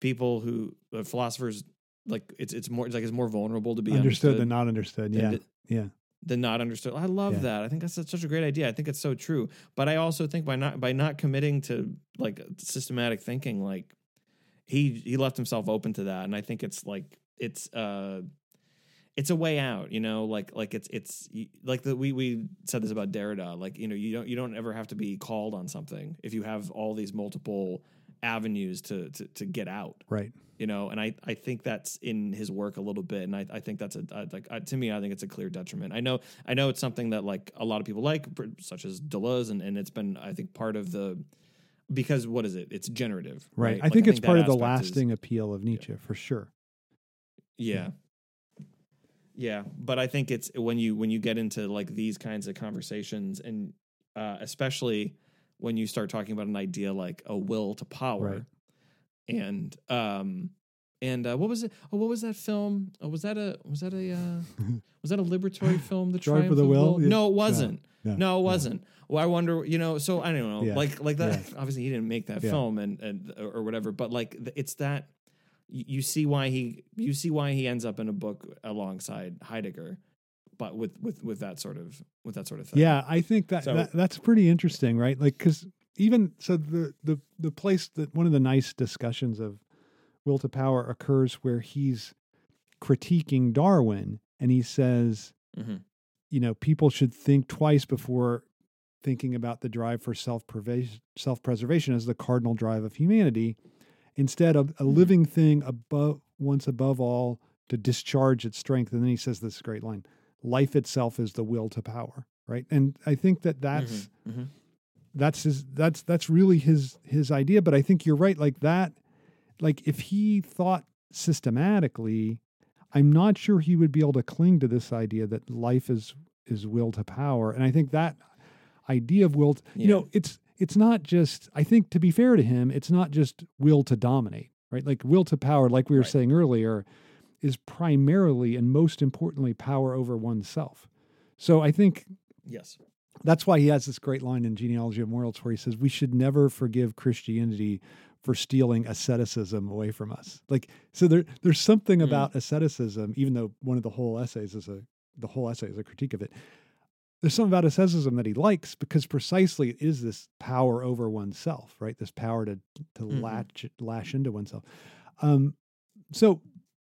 people who uh, philosophers like it's it's more it's like it's more vulnerable to be understood, understood than not understood. than Yeah, to- yeah. than not understood. I love Yeah. that. I think that's such such a great idea. I think it's so true. But I also think by not by not committing to like systematic thinking, like he he left himself open to that, and I think it's like it's uh it's a way out, you know, like like it's it's like the we we said this about Derrida, like you know you don't you don't ever have to be called on something if you have all these multiple avenues to to to get out Right. you know and i i think that's in his work a little bit and i, I think that's a like uh, to me i think it's a clear detriment i know i know it's something that like a lot of people like such as deleuze and, and it's been i think part of the because what is it it's generative Right. right, I Like, think it's part of the aspect is- lasting appeal of Nietzsche for sure. yeah yeah but i think it's when you when you get into like these kinds of conversations and uh especially when you start talking about an idea like a will to power Right. and um and uh, what was it oh what was that film oh, was that a was that a uh was that a liberatory film the for triumph the of Will? Yeah. no it wasn't no, no. it wasn't well i wonder you know so i don't know Yeah. like like that Yeah. obviously he didn't make that Yeah. film and and or whatever but like it's that you see why he you see why he ends up in a book alongside Heidegger, but with with with that sort of with that sort of thing. Yeah, I think that, So- that that's pretty interesting, right? Like, because even so, the the the place that one of the nice discussions of will to power occurs where he's critiquing Darwin, and he says, Mhm. you know, people should think twice before thinking about the drive for self preservation as the cardinal drive of humanity, instead of a Mhm. living thing above once above all to discharge its strength. And then he says this great line: "Life itself is the will to power." Right, and I think that that's Mhm, mhm. that's his that's that's really his his idea but i think you're right like that like if he thought systematically i'm not sure he would be able to cling to this idea that life is is will to power and i think that idea of will to, you know it's it's not just i think to be fair to him it's not just will to dominate right like will to power like we were Right. saying earlier is primarily and most importantly power over oneself so i think yes, that's why he has this great line in Genealogy of Morals where he says, We should never forgive Christianity for stealing asceticism away from us. Like, so there, there's something Mm. about asceticism, even though one of the whole essays is a, the whole essay is a critique of it. There's something about asceticism that he likes because precisely it is this power over oneself, right? This power to, to Mhm. latch, lash into oneself. Um, so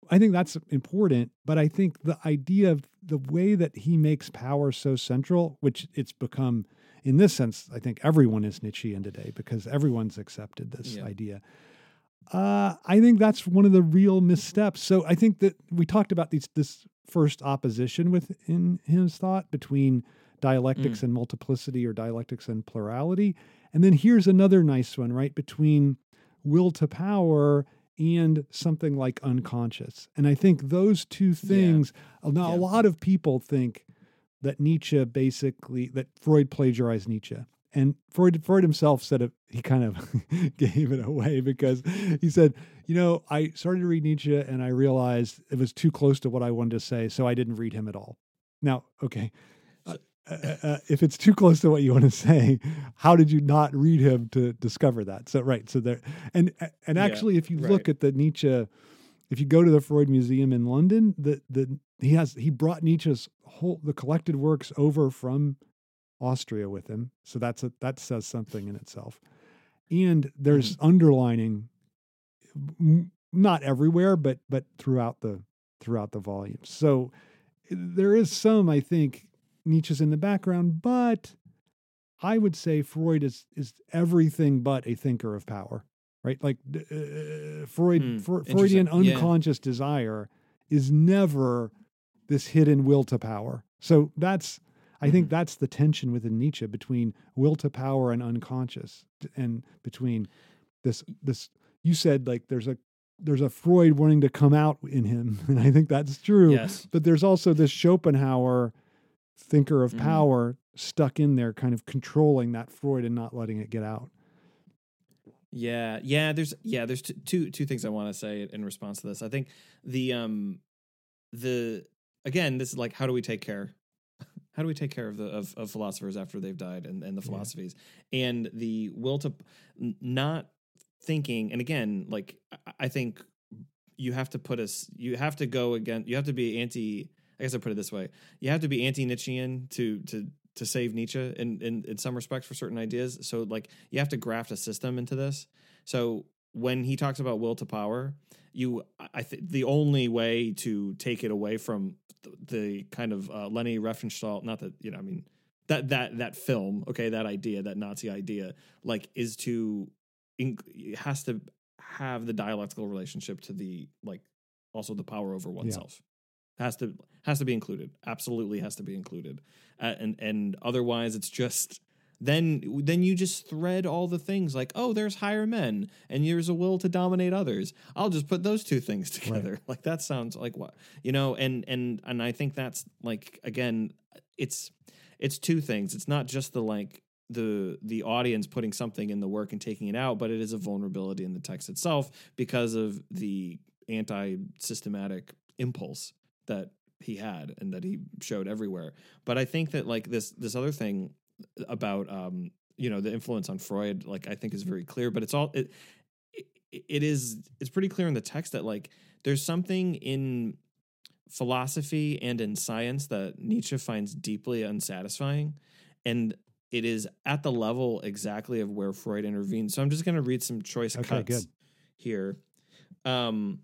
I think that's important, but I think the idea of the way that he makes power so central, which it's become in this sense, I think everyone is Nietzschean today because everyone's accepted this Yeah. idea. Uh, I think that's one of the real missteps. So I think that we talked about these this first opposition within his thought between dialectics and multiplicity or dialectics and plurality. And then here's another nice one, right? Between will to power and something like unconscious. And I think those two things, now Yeah. a lot of people think that Nietzsche basically, that Freud plagiarized Nietzsche. And Freud, Freud himself said it, he kind of gave it away because he said, you know, I started to read Nietzsche and I realized it was too close to what I wanted to say, so I didn't read him at all. Now, okay, uh, uh, uh, if it's too close to what you want to say, how did you not read him to discover that? So right, so there, and and Yeah, actually, if you right. look at the Nietzsche, if you go to the Freud Museum in London, the the he has he brought Nietzsche's whole the collected works over from Austria with him, so that's a that says something in itself. And there's Mm-hmm. underlining, m- not everywhere, but but throughout the throughout the volumes. So there is some, I think, Nietzsche's in the background, but I would say Freud is is everything but a thinker of power, right? Like uh, Freud, Hmm, Fre- Freudian. Yeah. unconscious desire is never this hidden will to power. So that's I think that's the tension within Nietzsche between will to power and unconscious, and between this this you said like there's a there's a Freud wanting to come out in him, and I think that's true. Yes. But there's also this Schopenhauer thinker of Mhm. power stuck in there, kind of controlling that Freud and not letting it get out. Yeah, yeah. There's yeah. There's t- two two things I want to say in response to this. I think the um the again this is like how do we take care how do we take care of the of, of philosophers after they've died and, and the Yeah. philosophies? And the will to not thinking and again like I- I think you have to put us you have to go again you have to be anti I guess I put it this way you have to be anti Nietzschean to to to save Nietzsche in, in in some respects for certain ideas. So like you have to graft a system into this. So when he talks about will to power you I think the only way to take it away from the, the kind of uh, Leni Riefenstahl not that you know I mean that that that film okay that idea that Nazi idea like is to it has to have the dialectical relationship to the like also the power over oneself. Has to has to be included. Absolutely has to be included. Uh, and and otherwise it's just then then you just thread all the things like oh there's higher men and there's a will to dominate others. I'll just put those two things together. Like that sounds like what you know and and and i think that's like again it's it's two things. It's not just the like the the audience putting something in the work and taking it out but it is a vulnerability in the text itself because of the anti-systematic impulse that he had and that he showed everywhere. But i think that like this this other thing about um you know the influence on freud like i think is very clear but it's all it it, it is it's pretty clear in the text that like there's something in philosophy and in science that nietzsche finds deeply unsatisfying and it is at the level exactly of where freud intervened so i'm just going to read some choice Okay, cuts good. here um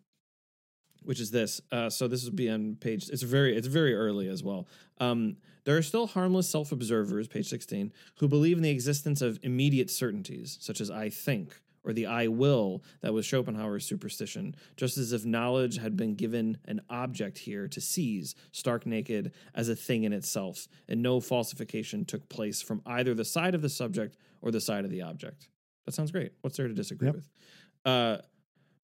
which is this. Uh, so this would be on page. It's very. It's very early as well. Um, there are still harmless self-observers, page sixteen, who believe in the existence of immediate certainties, such as "I think" or the "I will" that was Schopenhauer's superstition. Just as if knowledge had been given an object here to seize, stark naked, as a thing in itself, and no falsification took place from either the side of the subject or the side of the object. That sounds great. What's there to disagree Yep. with? Uh,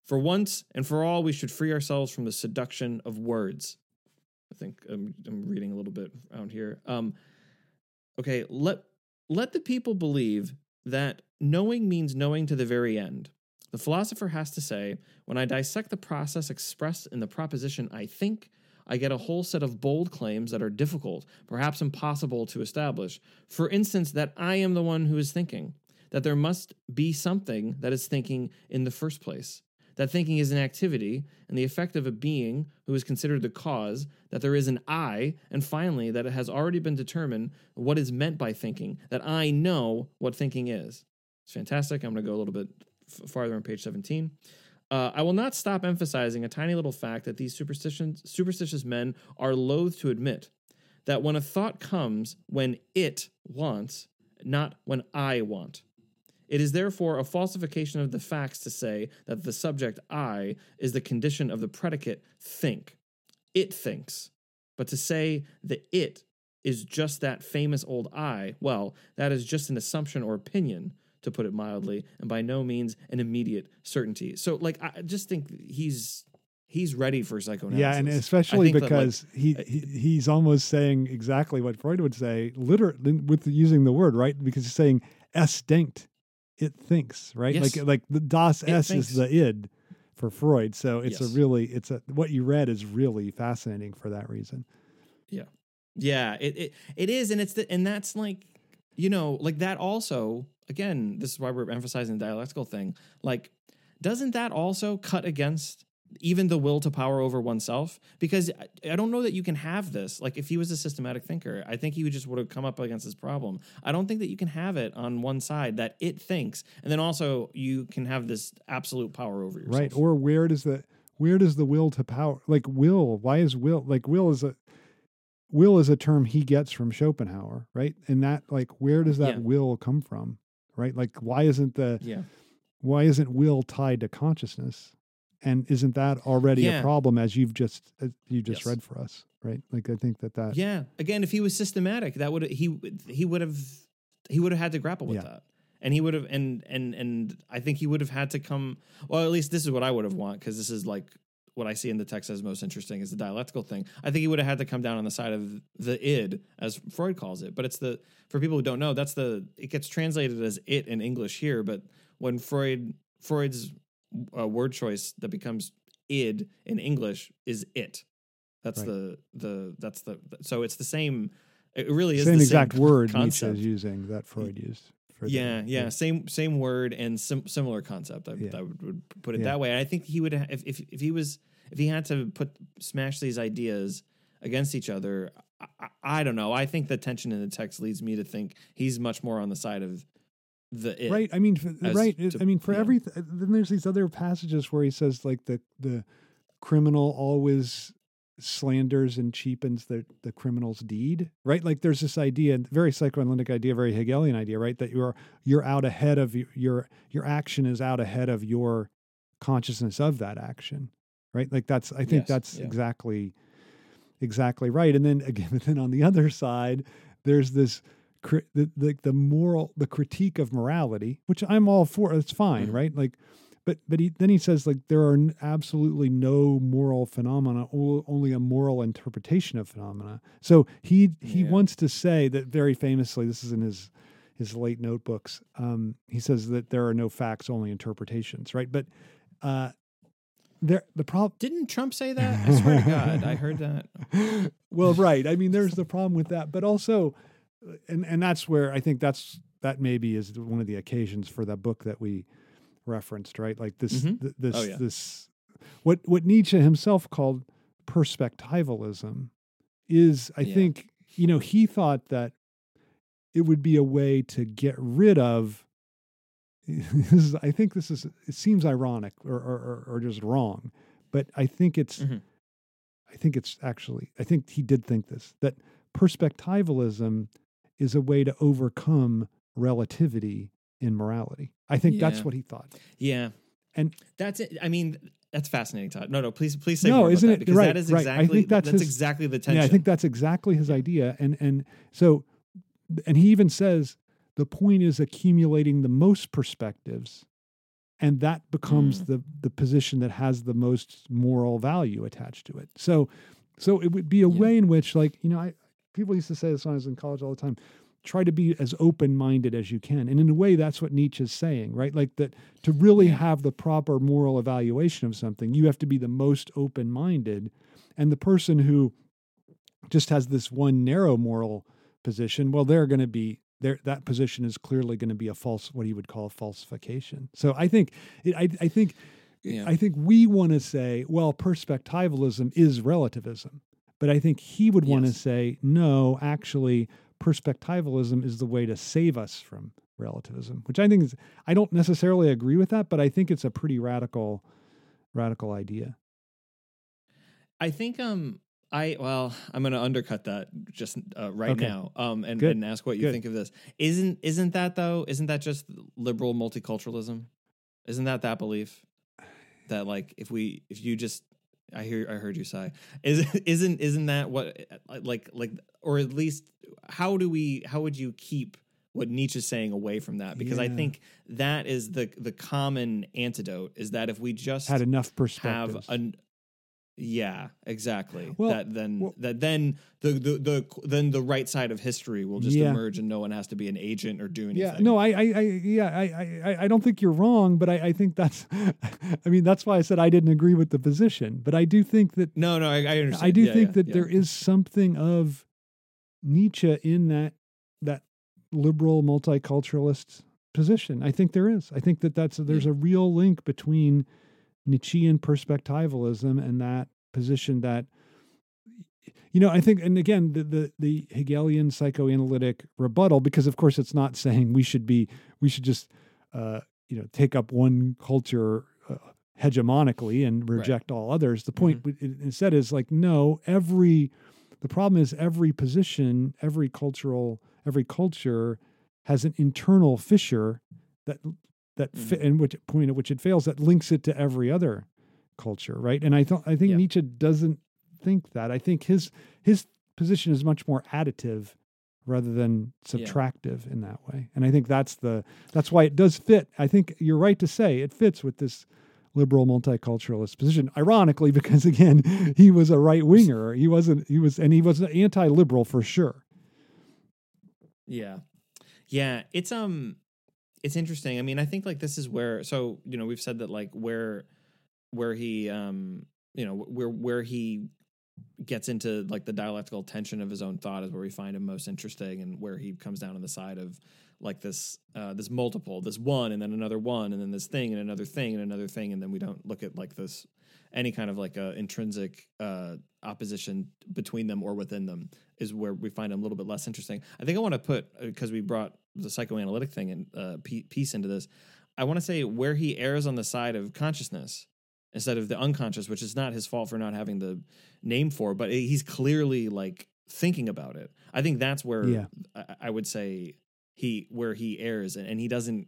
for once and for all, we should free ourselves from the seduction of words. I think I'm, I'm reading a little bit around here. Um, okay, let let the people believe that knowing means knowing to the very end. The philosopher has to say, when I dissect the process expressed in the proposition I think, I get a whole set of bold claims that are difficult, perhaps impossible to establish. For instance, that I am the one who is thinking, that there must be something that is thinking in the first place that thinking is an activity and the effect of a being who is considered the cause, that there is an I, and finally, that it has already been determined what is meant by thinking, that I know what thinking is. It's fantastic. I'm going to go a little bit f- farther on page 17. Uh, I will not stop emphasizing a tiny little fact that these superstitions, superstitious men are loath to admit that when a thought comes when it wants, not when I want. It is therefore a falsification of the facts to say that the subject I is the condition of the predicate think. It thinks. But to say that it is just that famous old I, well, that is just an assumption or opinion, to put it mildly, and by no means an immediate certainty. So, like, I just think he's he's ready for psychoanalysis. Yeah, and especially that, like, because he, uh, he he's almost saying exactly what Freud would say, literally with using the word right, because he's saying denkt, it thinks, right? Yes. Like like the das It thinks. is the id for Freud. So it's Yes. a really it's a what you read is really fascinating for that reason. Yeah. Yeah, it, it it is, and it's the and that's like you know like that also. Again, this is why we're emphasizing the dialectical thing. Like, doesn't that also cut against even the will to power over oneself? Because I, don't know that you can have this. Like, if he was a systematic thinker, I think he would just would have come up against this problem. I don't think that you can have it on one side that it thinks, and then also you can have this absolute power over yourself. Right. Or where does the where does the will to power like will, why is will like will is a will is a term he gets from Schopenhauer, right? And that like where does that Yeah. will come from? Right? Like why isn't the yeah. why isn't will tied to consciousness and isn't that already Yeah. a problem as you've just as you just Yes. read for us right like i think that that Yeah. Again, if he was systematic, that would he he would have he would have had to grapple with Yeah. that. And he would have and and and I think he would have had to come well, at least this is what I would have want because this is like what I see in the text as most interesting is the dialectical thing. I think he would have had to come down on the side of the id, as Freud calls it. But it's the for people who don't know, that's the it gets translated as it in English here. But when Freud Freud's uh, word choice that becomes id in English is it. That's Right. the the that's the so it's the same. It really is the same the exact same word Nietzsche concept. is using that freud used for the- Yeah, yeah, same same word and sim- similar concept. I, Yeah. I would, would put it Yeah. that way. And I think he would ha- if, if if he was if he had to put smash these ideas against each other. I, I don't know. I think the tension in the text leads me to think he's much more on the side of the it. right i mean f- as right to- i mean for yeah. every then there's these other passages where he says like the the criminal always slanders and cheapens the the criminal's deed right like there's this idea very psychoanalytic idea very hegelian idea right that you're you're out ahead of y- your your action is out ahead of your consciousness of that action right like that's i think Yes, that's yeah. exactly exactly right and then again then on the other side there's this cri- the, the the moral the critique of morality which i'm all for it's fine Mhm. right like but but he then he says like there are absolutely no moral phenomena only a moral interpretation of phenomena so he he Yeah. wants to say that very famously this is in his his late notebooks um he says that there are no facts only interpretations right but uh there the problem Didn't Trump say that? I swear to God, I heard that. well, right. I mean, there's the problem with that, but also, and and that's where I think that's that maybe is one of the occasions for that book that we referenced, right? Like this, Mhm. th- this, Oh, yeah. this, what what Nietzsche himself called perspectivalism is, I Yeah. think, you know, he thought that it would be a way to get rid of. This is, I think this is. It seems ironic or or, or, just wrong, but I think it's. Mhm. I think it's actually. I think he did think this that perspectivalism is a way to overcome relativity in morality. I think that's what he thought. Yeah, And- that's it. I mean, that's fascinating, Todd. No, no, please, please say No, more about isn't that, it- because right, that is right. I exactly think that's that's, his- exactly the tension. Yeah, I think that's exactly his idea. And and so and he even says the point is accumulating the most perspectives and that becomes Mm. the the position that has the most moral value attached to it. So so it would be a Yeah. way in which like, you know, I people used to say this when I was in college all the time. Try to be as open minded as you can. And in a way, that's what Nietzsche is saying, right? Like that to really have the proper moral evaluation of something, you have to be the most open minded. And the person who just has this one narrow moral position, well, they're going to be there. That position is clearly going to be a false, what he would call falsification. So I think, it, I, I think, Yeah. I think we want to say, well, perspectivalism is relativism, but I think he would want to say, no, actually, perspectivalism is the way to save us from relativism, which I think is, I don't necessarily agree with that, but I think it's a pretty radical, radical idea. I think um I well I'm going to undercut that just uh, right Okay. now um and, Good. and ask what you Good. think of this. Isn't isn't that though? Isn't that just liberal multiculturalism? Isn't that that belief that like if we if you just I hear. I heard you sigh. Is isn't isn't that what like like or at least how do we how would you keep what Nietzsche's saying away from that? Because I think that is the the common antidote is that if we just Had enough perspective have an yeah exactly Well, that then well- that then the, the the then the right side of history will just Yeah. emerge and no one has to be an agent or do anything. Yeah, no, I, I, I yeah, I, I, I- don't think you're wrong, but I, I think that's, I mean, that's why I said I didn't agree with the position. But I do think that no, no, I, I understand. I do Yeah, think yeah, that there is something of Nietzsche in that that liberal multiculturalist position. I think there is. I think that that's there's mm. a real link between Nietzschean perspectivalism and that position that you know, I think, and again, the, the the Hegelian psychoanalytic rebuttal, because of course it's not saying we should be, we should just, uh, you know, take up one culture uh, hegemonically and reject all others. The point it- instead is like, no, every, the problem is every position, every cultural, every culture has an internal fissure that that Mhm. fi- and which point at which it fails that links it to every other culture, right? And I thought I think Yeah. Nietzsche doesn't think that. I think his his position is much more additive rather than Yeah. subtractive in that way. And I think that's the that's why it does fit. I think you're right to say it fits with this liberal multiculturalist position. Ironically, because again, he was a right winger. He wasn't. He was, and he was anti-liberal for sure. Yeah. Yeah, it's um it's interesting. I mean, I think like this is where so, you know, we've said that like where where he um you know, where where he gets into like the dialectical tension of his own thought is where we find him most interesting and where he comes down on the side of like this uh this multiple, this one and then another one and then this thing and another thing and another thing and then we don't look at like this any kind of like a intrinsic uh opposition between them or within them is where we find them a little bit less interesting. I think I want to put because we brought the psychoanalytic thing and uh, piece into this. I want to say where he errs on the side of consciousness instead of the unconscious, which is not his fault for not having the name for, but he's clearly like thinking about it. I think that's where Yeah. I, I would say he where he errs, and, and he doesn't.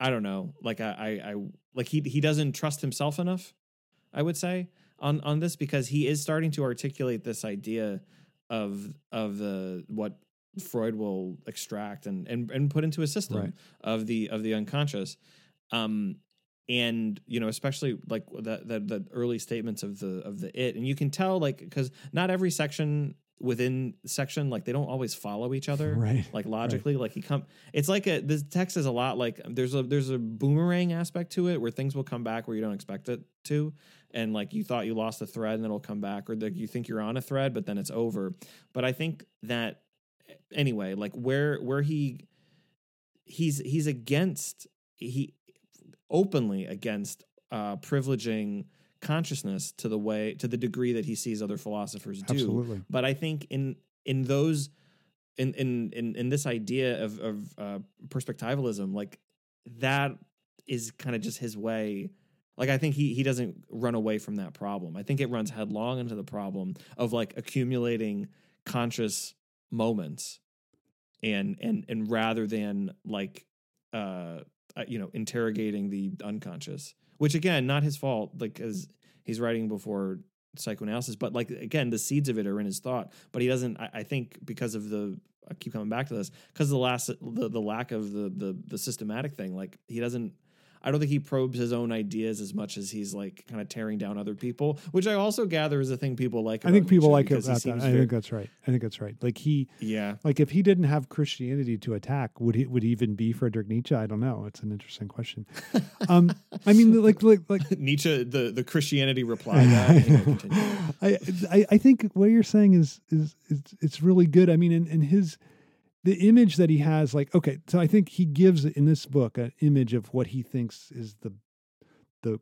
I don't know, like I, I, I like he he doesn't trust himself enough. I would say on on this because he is starting to articulate this idea of of the what Freud will extract and and, and put into a system Right. of the of the unconscious. Um and you know especially like the, the the early statements of the of the it and you can tell like because not every section within section like they don't always follow each other Right. like logically like he come it's like a this text is a lot like there's a there's a boomerang aspect to it where things will come back where you don't expect it to and like you thought you lost a thread and it'll come back or like you think you're on a thread but then it's over but i think that anyway like where where he he's he's against he openly against uh privileging consciousness to the way to the degree that he sees other philosophers do Absolutely. but I think in in those in in in, in this idea of of uh, perspectivalism, like that is kind of just his way. Like I think he he doesn't run away from that problem. I think it runs headlong into the problem of like accumulating conscious moments, and and and rather than like uh uh, you know interrogating the unconscious, which again not his fault. Like as he's writing before psychoanalysis but like again the seeds of it are in his thought but he doesn't i, I think because of the i keep coming back to this because the last the, the lack of the, the the systematic thing like he doesn't i don't think he probes his own ideas as much as he's like kind of tearing down other people which i also gather is a thing people like I think people like it about that. I very- think that's right. I think that's right. Like he, yeah like if he didn't have Christianity to attack, would he would he even be Friedrich Nietzsche? I don't know. It's an interesting question. Um, I mean, like like like nietzsche the the christianity reply guy Anyway. I, I I think what you're saying is is it's it's really good. I mean, in, in his the image that he has, like okay, so I think he gives in this book an image of what he thinks is the the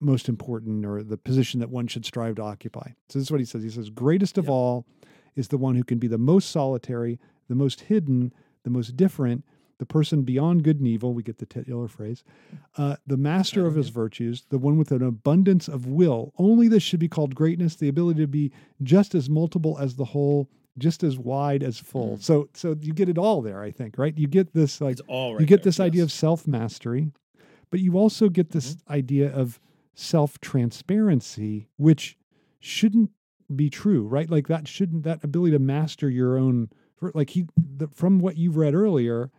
most important or the position that one should strive to occupy. So this is what he says. He says, "Greatest of Yeah. all is the one who can be the most solitary, the most hidden, the most different." The person beyond good and evil, we get the titular phrase, uh, the master of his virtues, the one with an abundance of will. Only this should be called greatness, the ability to be just as multiple as the whole, just as wide as full. Mhm. So so you get it all there, I think, right? You get this like it's all right you get there, this idea of self-mastery, but you also get this Mm-hmm. idea of self transparency, which shouldn't be true, right? Like that shouldn't that ability to master your own like he the, from what you've read earlier,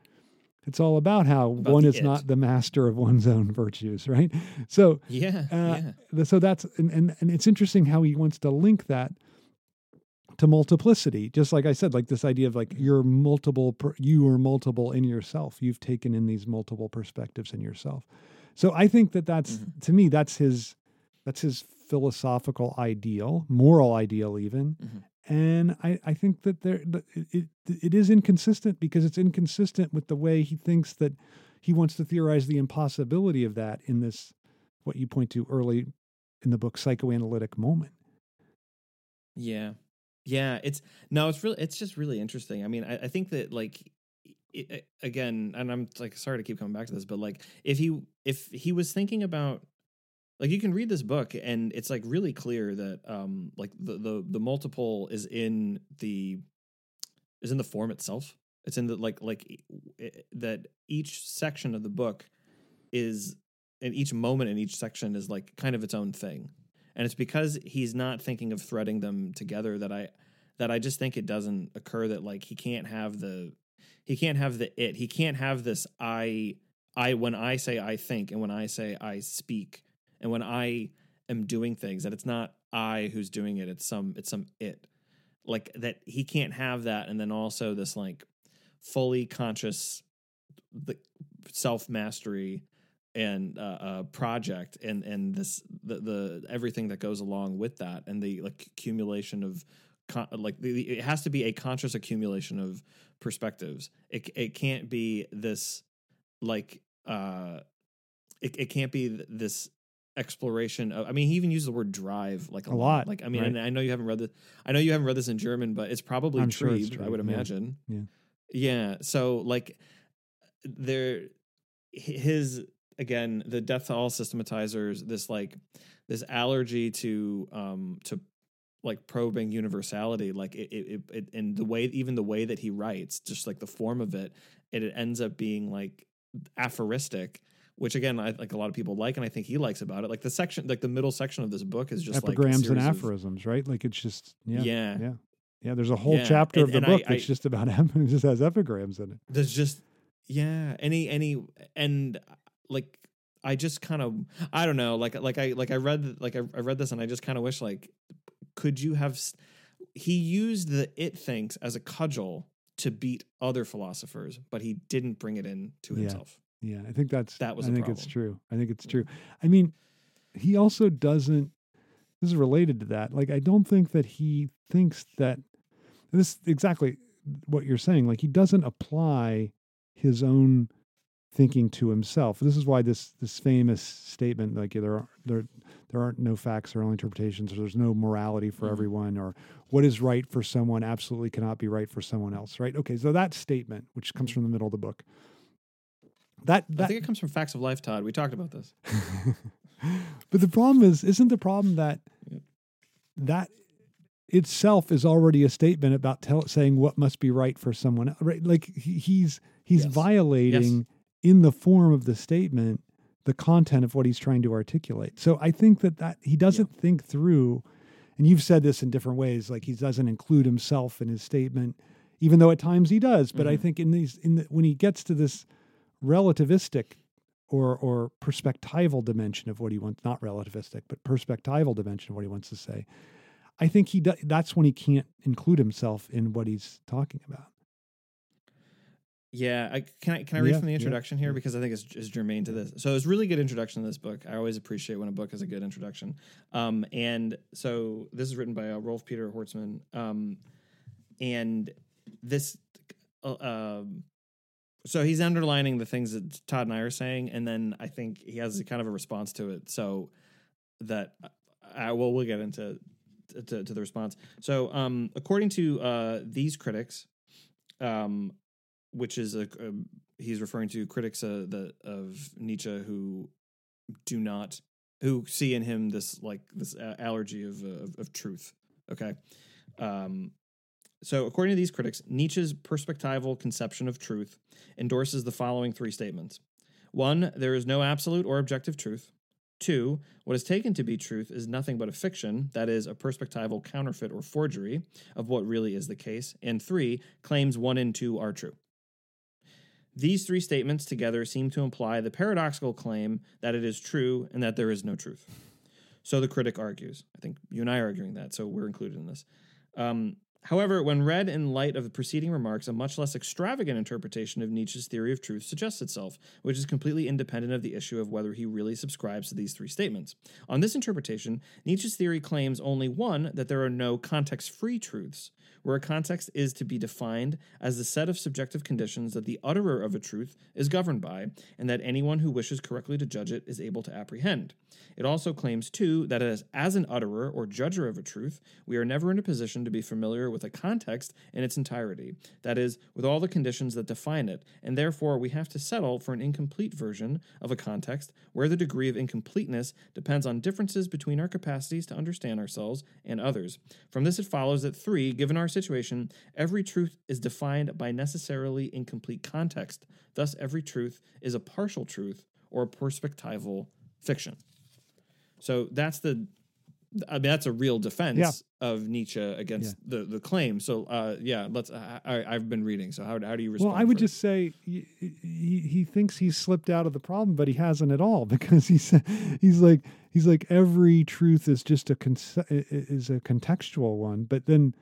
it's all about how About one is it. not the master of one's own virtues, right? So Yeah, uh, yeah. so that's and, and and it's interesting how he wants to link that to multiplicity just like i said like this idea of like you're multiple per, you are multiple in yourself you've taken in these multiple perspectives in yourself so i think that that's Mhm. to me that's his that's his philosophical ideal moral ideal even Mhm. and i i think that there it it is inconsistent because it's inconsistent with the way he thinks that he wants to theorize the impossibility of that in this what you point to early in the book psychoanalytic moment Yeah. Yeah, it's no, it's really it's just really interesting. I mean, I, I think that like it, it- again, and I'm like sorry to keep coming back to this, but like if he if he was thinking about like you can read this book and it's like really clear that um like the the the multiple is in the is in the form itself. It's in the like like i- that each section of the book is and each moment in each section is like kind of its own thing and it's because he's not thinking of threading them together that i that i just think it doesn't occur that like he can't have the he can't have the it. He can't have this i i when i say i think and when i say i speak and when i am doing things that it's not i who's doing it it's some it's some it. Like that he can't have that and then also this like fully conscious the self mastery and uh, uh project and and this the, the everything that goes along with that and the like accumulation of con- like the, the- it has to be a conscious accumulation of perspectives it it can't be this like uh it, it can't be this exploration of i mean he even uses the word drive like a, A lot, like i mean right. and i know you haven't read this i know you haven't read this in german but it's probably I'm sure i would Trieb, yeah. imagine Yeah. yeah so like there his again the death to all systematizers this like this allergy to um to like probing universality like it, it, it, and the way even the way that he writes just like the form of it it, it ends up being like aphoristic which again I like a lot of people like and I think he likes about it. Like the section like the middle section of this book is just like epigrams and series of- aphorisms right? Like it's just yeah yeah, yeah. Yeah there's a whole Yeah, chapter and- of the I- book I- that's just about it just has epigrams in it. There's just yeah any any and like i just kind of i don't know like like i like i read like i, I read this and i just kind of wish like could you have he used the it thinks as a cudgel to beat other philosophers but he didn't bring it in to himself Yeah, I think that's That was I think it's true. I think it's true. I mean, he also doesn't this is related to that. Like I don't think that he thinks that this exactly what you're saying. Like he doesn't apply his own thinking to himself. This is why this this famous statement like there are there there aren't no facts or only interpretations or there's no morality for Mhm. everyone or what is right for someone absolutely cannot be right for someone else, right? Okay, so that statement which comes from the middle of the book. That i think it comes from facts of life todd we talked about this but the problem is, isn't the problem that that itself is already a statement about tell, saying what must be right for someone else? Right? Like he, he's he's Yes. violating in the form of the statement the content of what he's trying to articulate. So I think that that he doesn't think through, and you've said this in different ways. Like he doesn't include himself in his statement, even though at times he does. But I Mhm. think in these in the, when he gets to this relativistic or or perspectival dimension of what he wants not relativistic but perspectival dimension of what he wants to say i think he do, that's when he can't include himself in what he's talking about Yeah, I, can I can I read Yeah, from the yeah, introduction here yeah. because I think it's, it's germane to this. So it's really good introduction to this book. I always appreciate when a book has a good introduction. Um, and so this is written by uh, Rolf Peter Horstmann. Um, and this, uh, um, so he's underlining the things that Todd and I are saying, and then I think he has a kind of a response to it. So that, I, well, we'll get into to, to the response. So, um, according to uh, these critics, um, which is a, a he's referring to critics uh, the, of Nietzsche who do not who see in him this like this allergy of, uh, of of truth. Okay, um, so according to these critics, Nietzsche's perspectival conception of truth endorses the following three statements: one, there is no absolute or objective truth. Two, what is taken to be truth is nothing but a fiction, that is, a perspectival counterfeit or forgery of what really is the case. And three, claims one and two are true. These three statements together seem to imply the paradoxical claim that it is true and that there is no truth. So the critic argues. I think you and I are arguing that, so we're included in this. Um, However, when read in light of the preceding remarks, a much less extravagant interpretation of Nietzsche's theory of truth suggests itself, which is completely independent of the issue of whether he really subscribes to these three statements. On this interpretation, Nietzsche's theory claims only one, that there are no context free truths, where a context is to be defined as the set of subjective conditions that the utterer of a truth is governed by, and that anyone who wishes correctly to judge it is able to apprehend. It also claims, too, that as, as an utterer or judger of a truth, we are never in a position to be familiar a context in its entirety, that is, with all the conditions that define it, and therefore we have to settle for an incomplete version of a context where the degree of incompleteness depends on differences between our capacities to understand ourselves and others. From this, it follows that three, given our situation, every truth is defined by necessarily incomplete context. Thus, every truth is a partial truth or a perspectival fiction. So that's the I mean, that's a real defense Yeah. of Nietzsche against the, the claim. So, uh, yeah, let's. I, I've been reading. So, how, how do you respond? Well, I would just say he, he he thinks he's slipped out of the problem, but he hasn't at all because he's he's like he's like every truth is just a i- is a contextual one, but then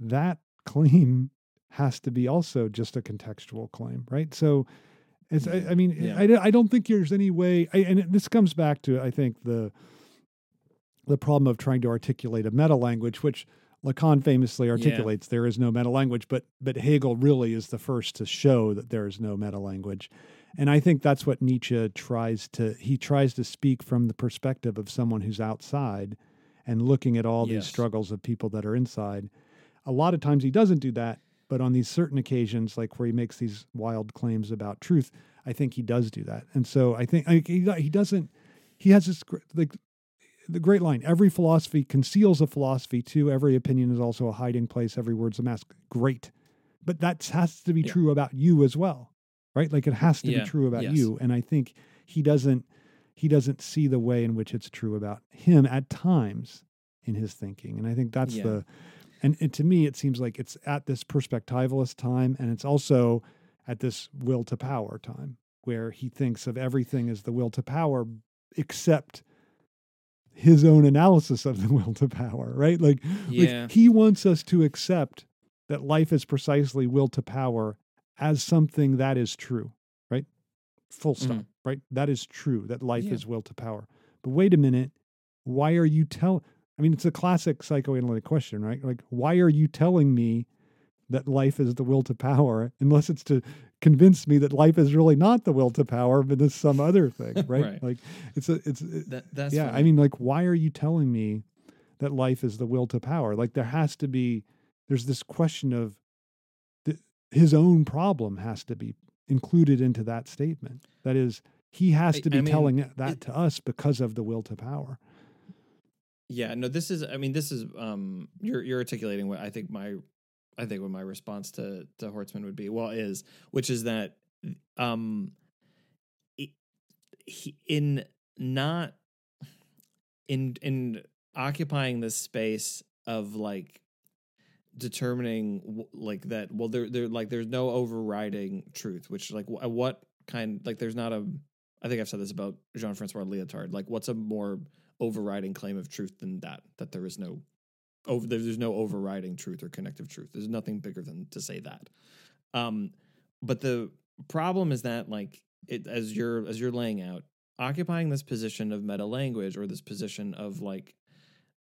that claim has to be also just a contextual claim, right? So it's I, I mean Yeah. I, I don't think there's any way, I, and this comes back to I think the the problem of trying to articulate a meta language, which Lacan famously articulates there is no meta language, but but Hegel really is the first to show that there is no meta language. And I think that's what Nietzsche tries to he tries to speak from the perspective of someone who's outside and looking at all Yes. these struggles of people that are inside. A lot of times he doesn't do that, but on these certain occasions like where he makes these wild claims about truth, I think he does do that. And so I think I, he he doesn't he has this like the great line every philosophy conceals a philosophy too. Every opinion is also a hiding place. Every word's a mask. Great. But that has to be Yeah. true about you as well right? Like it has to Yeah, be true about yes. you. And i think he doesn't he doesn't see the way in which it's true about him at times in his thinking. And i think that's Yeah. the and, and to me it seems like it's at this perspectivalist time and it's also at this will to power time where he thinks of everything as the will to power except his own analysis of the will to power right like, Yeah. like he wants us to accept that life is precisely will to power as something that is true right full stop mm-hmm. right that is true that life. Yeah. is will to power but wait a minute why are you tell i mean it's a classic psychoanalytic question right like why are you telling me that life is the will to power unless it's to convince me that life is really not the will to power but it's some other thing right, Right. like it's a it's it- That, that's yeah i mean like why are you telling me that life is the will to power like there has to be there's this question of th- his own problem has to be included into that statement that is he has to be I mean, telling that it- to us because of the will to power Yeah, no, this is. I mean, this is. Um, you're you're articulating what I think my, I think what my response to to Horstmann would be. Well, is which is that, um, he, in not in in occupying this space of like determining like that. Well, there there like there's no overriding truth, which like what kind like there's not a. I think I've said this about Jean Francois Lyotard. Like, what's a more overriding claim of truth than that that there is no over there's no overriding truth or connective truth there's nothing bigger than to say that um but the problem is that like it as you're as you're laying out occupying this position of meta language or this position of like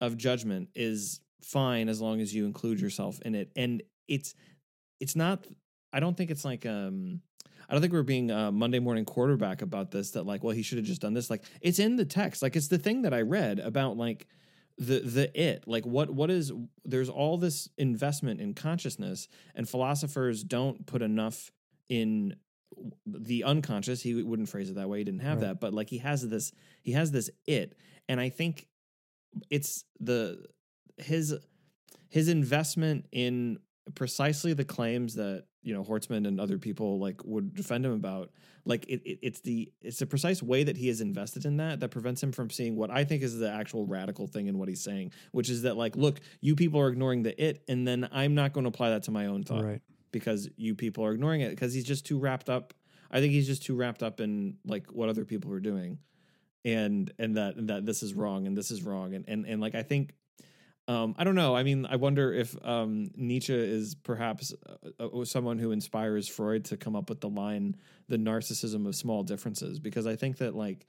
of judgment is fine as long as you include yourself in it and it's it's not i don't think it's like um I don't think we're being uh, Monday morning quarterback about this. That like, well, he should have just done this. Like, it's in the text. Like, it's the thing that I read about like the the it. Like, what what is? There's all this investment in consciousness, and philosophers don't put enough in the unconscious. He wouldn't phrase it that way. He didn't have Right. that, but like he has this. He has this it, and I think it's the his his investment in precisely the claims that you know Horstmann and other people like would defend him about. Like it, it, it's the it's the precise way that he is invested in that that prevents him from seeing what I think is the actual radical thing in what he's saying, which is that like, look, you people are ignoring the it, and then I'm not going to apply that to my own thought Right. because you people are ignoring it because he's just too wrapped up. I think he's just too wrapped up in like what other people are doing, and and that and that this is wrong and this is wrong and and and like I think um, I don't know. I mean, I wonder if um, Nietzsche is perhaps uh, uh, someone who inspires Freud to come up with the line "the narcissism of small differences," because I think that like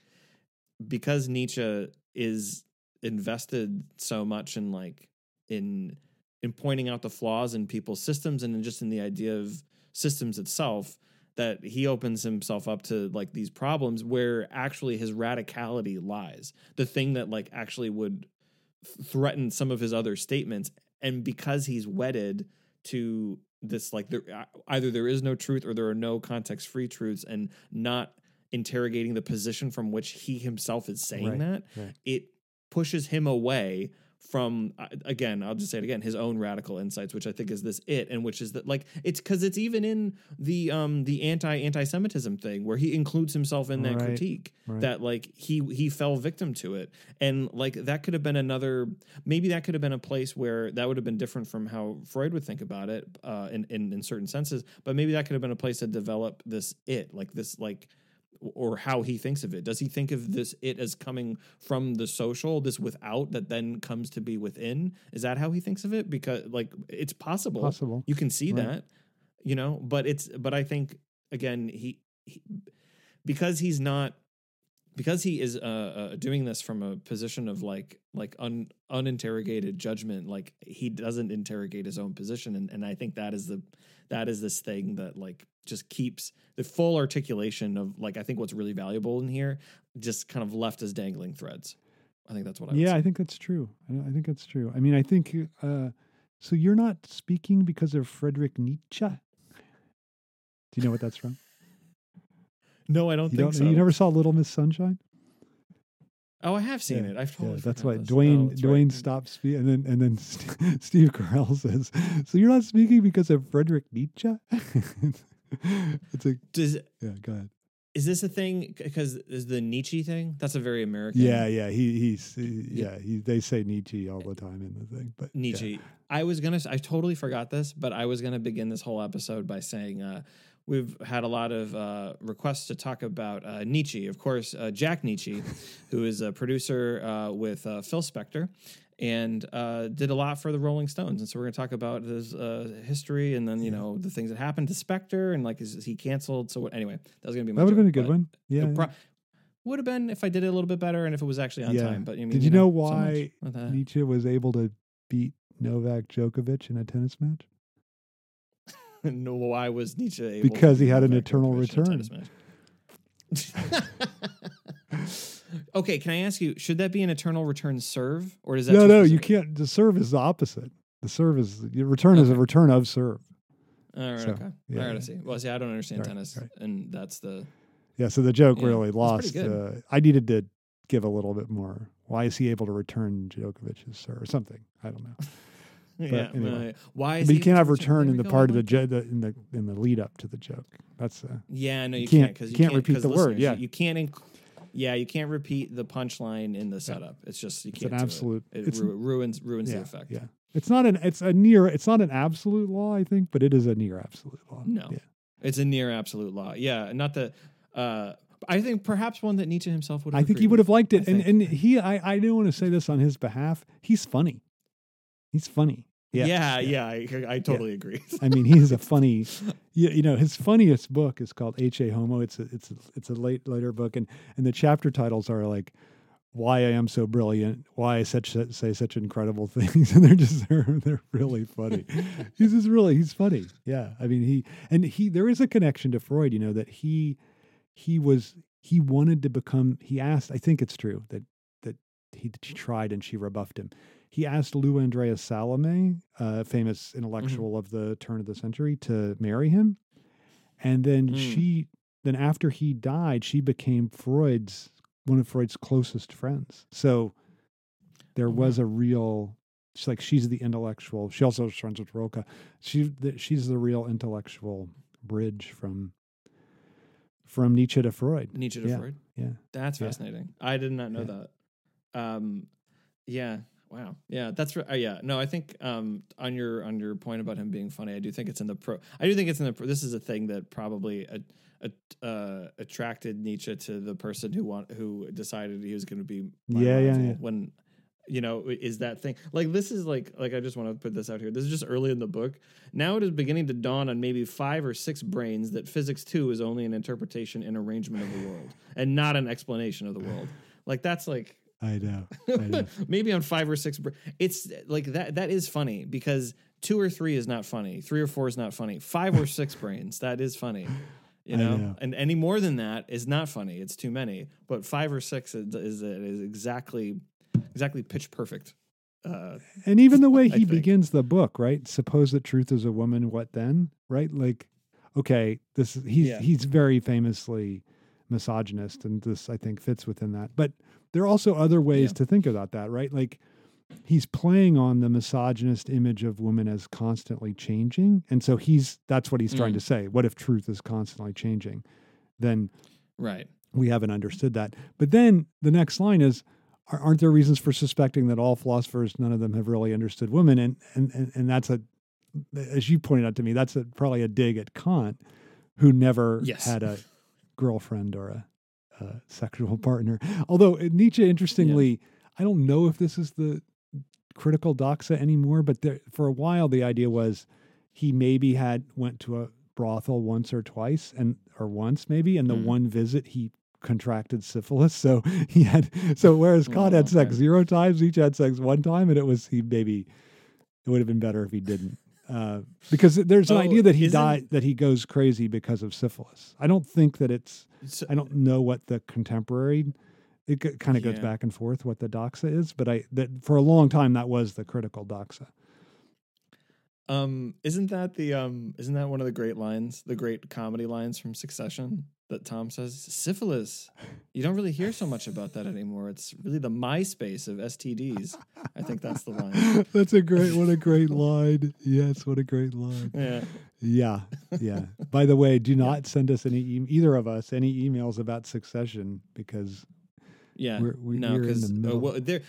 because Nietzsche is invested so much in like in in pointing out the flaws in people's systems and in just in the idea of systems itself that he opens himself up to like these problems where actually his radicality lies the thing that like actually would threaten some of his other statements and because he's wedded to this like there uh, either there is no truth or there are no context free truths and not interrogating the position from which he himself is saying Right, that right. it pushes him away from again i'll just say it again his own radical insights which i think is this it and which is that like it's because it's even in the um the anti anti-semitism thing where he includes himself in that Right, critique right. that like he he fell victim to it and like that could have been another maybe that could have been a place where that would have been different from how freud would think about it uh in in, in certain senses but maybe that could have been a place to develop this it like this like or how he thinks of it. Does he think of this it as coming from the social, this without that then comes to be within? Is that how he thinks of it? Because like it's possible. Possible. You can see Right. that, you know, but it's but I think again he, he because he's not because he is uh, uh doing this from a position of like like un uninterrogated judgment like he doesn't interrogate his own position and and I think that is the that is this thing that like just keeps the full articulation of like I think what's really valuable in here just kind of left as dangling threads. I think that's what I yeah, say. I think that's true. I, think that's true. I mean, I think uh, so. You're not speaking because of Friedrich Nietzsche. Do you know what that's from? no, I don't You think don't. so. You never saw Little Miss Sunshine? Oh, I have seen Yeah, it. I've totally Yeah, that's why. Dwayne Oh, Dwayne right. stops speaking, and then and then St- Steve Carell says, "So you're not speaking because of Frederick Nietzsche?" it's a Does yeah. Go ahead. is this a thing? Because is the Nietzsche thing? That's a very American. Yeah, yeah. He he's he, yeah. He, they say Nietzsche all the time in the thing, but yeah. Nietzsche. I was gonna. I totally forgot this, but I was gonna begin this whole episode by saying uh, we've had a lot of uh, requests to talk about uh, Nietzsche. Of course, uh, Jack Nitzsche, who is a producer uh, with uh, Phil Spector. And uh, did a lot for the Rolling Stones, and so we're going to talk about his uh, history, and then you know the things that happened to Spector, and like is, he canceled? So what, anyway, that was going to be my That would have been a good one. Yeah. pro- would have been if I did it a little bit better, and if it was actually on Yeah. time. But I mean, Did you know so why that. Nietzsche was able to beat Novak Djokovic in a tennis match? no, why was Nietzsche able Because he had an eternal Djokovic in a return. okay, can I ask you? Should that be an eternal return serve, or does that? No, no, you can't. The serve is the opposite. The serve is your return is a return of serve. All right, So, okay. yeah, All right. I see. Well, see, I don't understand Right, tennis, right. and that's the Yeah, so the joke Yeah, really lost. Uh, I needed to give a little bit more. Why is he able to return Djokovic's serve or something? I don't know. Yeah. anyway. uh, why is but you can't have return in the part of the, jo- the in the in the lead up to the joke. That's uh, Yeah, no, you, You can't because you can't repeat the word, you- yeah. you can't. Inc- yeah, you can't repeat the punchline in the setup. It's just you It's can't. an do it. absolute- It, it's- ru- ruins ruins yeah, the effect. yeah. It's not an it's a near it's not an absolute law, I think, but it is a near absolute law. No. Yeah. It's a near absolute law. Yeah, not the. Uh, I think perhaps one that Nietzsche himself would. Have. I think he would have liked it, I and think. and he I I don't want to say this on his behalf. He's funny. He's funny. Yeah, Yeah, yeah, I, I totally agree. I mean, he's a funny. You, you know, his funniest book is called Ecce Homo. It's a, it's a, it's a late later book, and and the chapter titles are like, "Why I am so brilliant," "Why I such say such incredible things," and they're just they're they're really funny. he's just really he's funny. Yeah, I mean he and he there is a connection to Freud. You know that he he was he wanted to become. He asked. I think it's true that that he she tried and she rebuffed him he asked Lou Andreas Salome, a famous intellectual of the turn of the century, to marry him. And then Mm. she, then after he died, she became Freud's one of Freud's closest friends. So there Oh, was a real She's like she's the intellectual. She also is friends with Rilke. She the, she's the real intellectual bridge from from Nietzsche to Freud. Nietzsche to Yeah. Freud. Yeah. That's Yeah. fascinating. I did not know Yeah. that. Um, yeah. Wow. Yeah. That's right. Uh, yeah. No, I think um, on your on your point about him being funny, I do think it's in the pro. I do think it's in the. Pro, this is a thing that probably a, a, uh, attracted Nietzsche to the person who want who decided he was going to be. my Yeah, yeah, yeah. When you know is that thing like this is like like I just want to put this out here. This is just early in the book. Now it is beginning to dawn on maybe five or six brains that physics too is only an interpretation and arrangement of the world and not an explanation of the world. Like that's like I know. I know. maybe on five or six. It's like that. That is funny because two or three is not funny. Three or four is not funny. Five or six brains that is funny. You know? know. and any more than that is not funny. It's too many. But five or six is is, is exactly exactly pitch perfect. Uh, And even the way he begins the book, right? Suppose that truth is a woman, what then? Right? Like, okay, this is he's Yeah. he's very famously misogynist, and this I think fits within that. But there are also other ways Yeah. to think about that, right? Like he's playing on the misogynist image of women as constantly changing. And so he's that's what he's trying Mm. to say. What if truth is constantly changing? Then right. we haven't understood that. But then the next line is, aren't there reasons for suspecting that all philosophers, none of them have really understood women? And and and, that's a, as you pointed out to me, that's a, probably a dig at Kant, who never Yes. had a girlfriend or a, a sexual partner. Although uh, Nietzsche, interestingly, I don't know if this is the critical doxa anymore, but there, for a while the idea was he maybe had went to a brothel once or twice and or once maybe and the Mm. one visit he contracted syphilis. So he had so whereas Kant Oh, had sex zero times each had sex one time and it was he maybe it would have been better if he didn't uh, because there's an Oh, idea that he died that he goes crazy because of syphilis i don't think that it's So, I don't know what the contemporary. It kind of goes Yeah. back and forth what the doxa is, but I that for a long time that was the critical doxa. um, isn't that the um, isn't that one of the great lines, the great comedy lines from Succession that Tom says? Syphilis. You don't really hear so much about that anymore. It's really the MySpace of STDs. I think that's the line. That's a great what a great line. Yes, what a great line. Yeah. Yeah, yeah. By the way, do not send us any e- either of us any emails about Succession because Yeah. We're- we- no, we're in because the middle. well, there.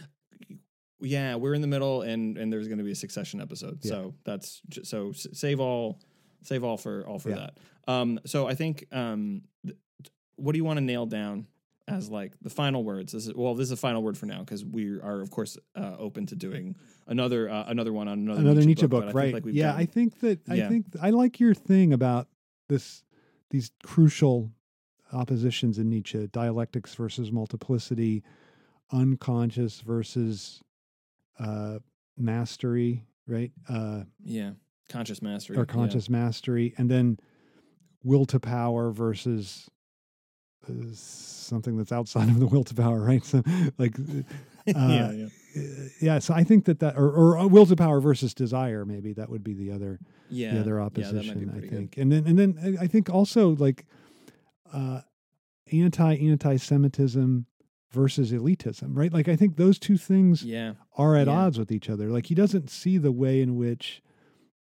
Yeah, we're in the middle, and and there's going to be a Succession episode. Yeah. So that's so save all, save all for all for Yeah. that. Um. So I think um, th- what do you want to nail down as like the final words? This is well, this is a final word for now because we are of course uh, open to doing another uh, another one on another another Nietzsche but book, I think, right? like, yeah, I think that I Yeah. think I like your thing about this these crucial oppositions in Nietzsche: dialectics versus multiplicity, unconscious versus uh, mastery, right? Uh, yeah conscious mastery or yeah. conscious mastery, and then will to power versus uh, something that's outside of the will to power, right? So, like, yeah, uh, yeah. uh, yeah. So I think that that, or, or uh, will to power versus desire, maybe that would be the other yeah the other yeah, that might be opposition. I pretty good. think, and then and then I- I think also like uh, anti anti Semitism versus elitism, right? Like I think those two things yeah are at Yeah. odds with each other. Like he doesn't see the way in which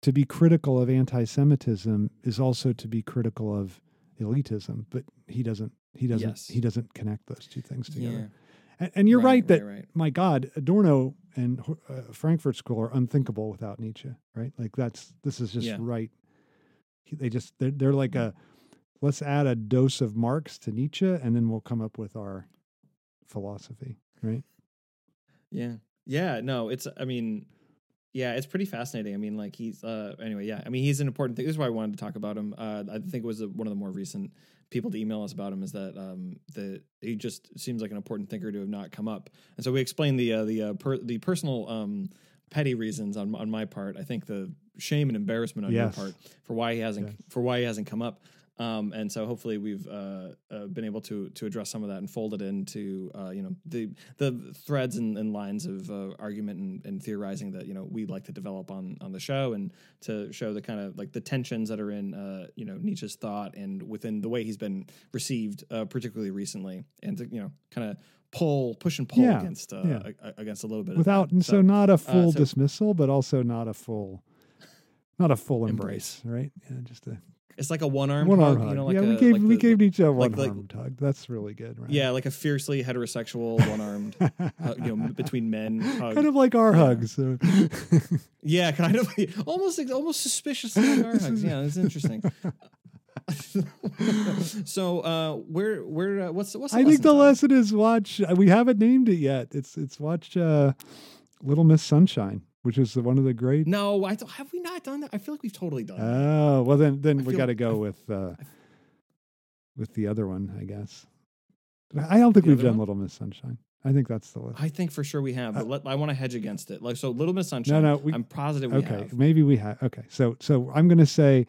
to be critical of anti-Semitism is also to be critical of elitism, but he doesn't. He doesn't. Yes. He doesn't connect those two things yeah together. And, and you're right, that right, right. my God, Adorno and uh, Frankfurt School are unthinkable without Nietzsche, right? Like that's this is just Yeah. right. They just they're, they're like a let's add a dose of Marx to Nietzsche, and then we'll come up with our philosophy, right? Yeah. Yeah. No, it's, I mean, yeah, it's pretty fascinating. I mean, like he's, uh, anyway, yeah. I mean, he's an important thing. This is why I wanted to talk about him. Uh, I think it was uh one of the more recent people to email us about him is that, um, that he just seems like an important thinker to have not come up. And so we explained the, uh, the, uh, per, the personal, um, petty reasons on on my part. I think the shame and embarrassment on Yes. your part for why he hasn't Yes. for why he hasn't come up. Um, and so hopefully we've uh, uh, been able to to address some of that and fold it into uh, you know the the threads and, and lines of uh, argument and, and theorizing that you know we like to develop on on the show and to show the kind of like the tensions that are in uh, you know Nietzsche's thought and within the way he's been received uh, particularly recently and to you know kind of pull push and pull Yeah, against uh, yeah. against a little bit Without of that. so, not a full so- dismissal, but also not a full, not a full embrace, Embrace. right? Yeah, just a it's like a one arm one arm hug, hug. you know like yeah, a, we gave like we the- gave each other one like- like- hug. That's really good, right? yeah like a fiercely heterosexual one armed uh, you know between men hug. kind of like our Yeah. hugs. so- Yeah, kind of almost almost suspiciously like our hugs. Yeah, it's interesting. so, uh, where where uh, what's what's the I think the Todd? lesson is watch. uh, We haven't named it yet. It's it's watch uh, Little Miss Sunshine, which is one of the great. No, I don't. Have we not done that? I feel like we've totally done that. Oh well, then then I we got to go I- with uh, with the other one, I guess. I don't think we've done one? Little Miss Sunshine. I think that's the list. I think for sure we have, but Uh, let, I want to hedge against it. Like so, Little Miss Sunshine. no, we- I'm positive we okay, have. maybe we have. Okay, so so I'm going to say,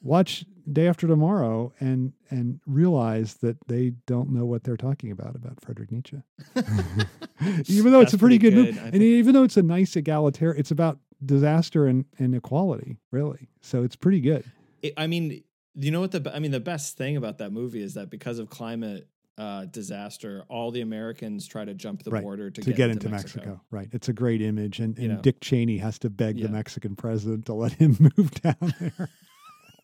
watch Day After Tomorrow and and realize that they don't know what they're talking about about Friedrich Nietzsche. even though it's a pretty, good, movie, and even though it's a nice egalitarian, it's about disaster and, and equality, really. So it's pretty good. It- I mean, you know what the I mean the best thing about that movie is that because of climate uh, disaster, all the Americans try to jump the Right, border to, to get, into Mexico. Right. It's a great image. And, You and know. Dick Cheney has to beg Yeah. the Mexican president to let him move down there.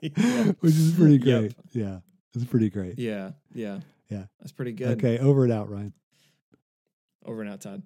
which is pretty Yep. great. Yeah. It's pretty great. yeah, yeah, Yeah. That's pretty good. Okay. Over and out, Ryan. Over and out, Todd.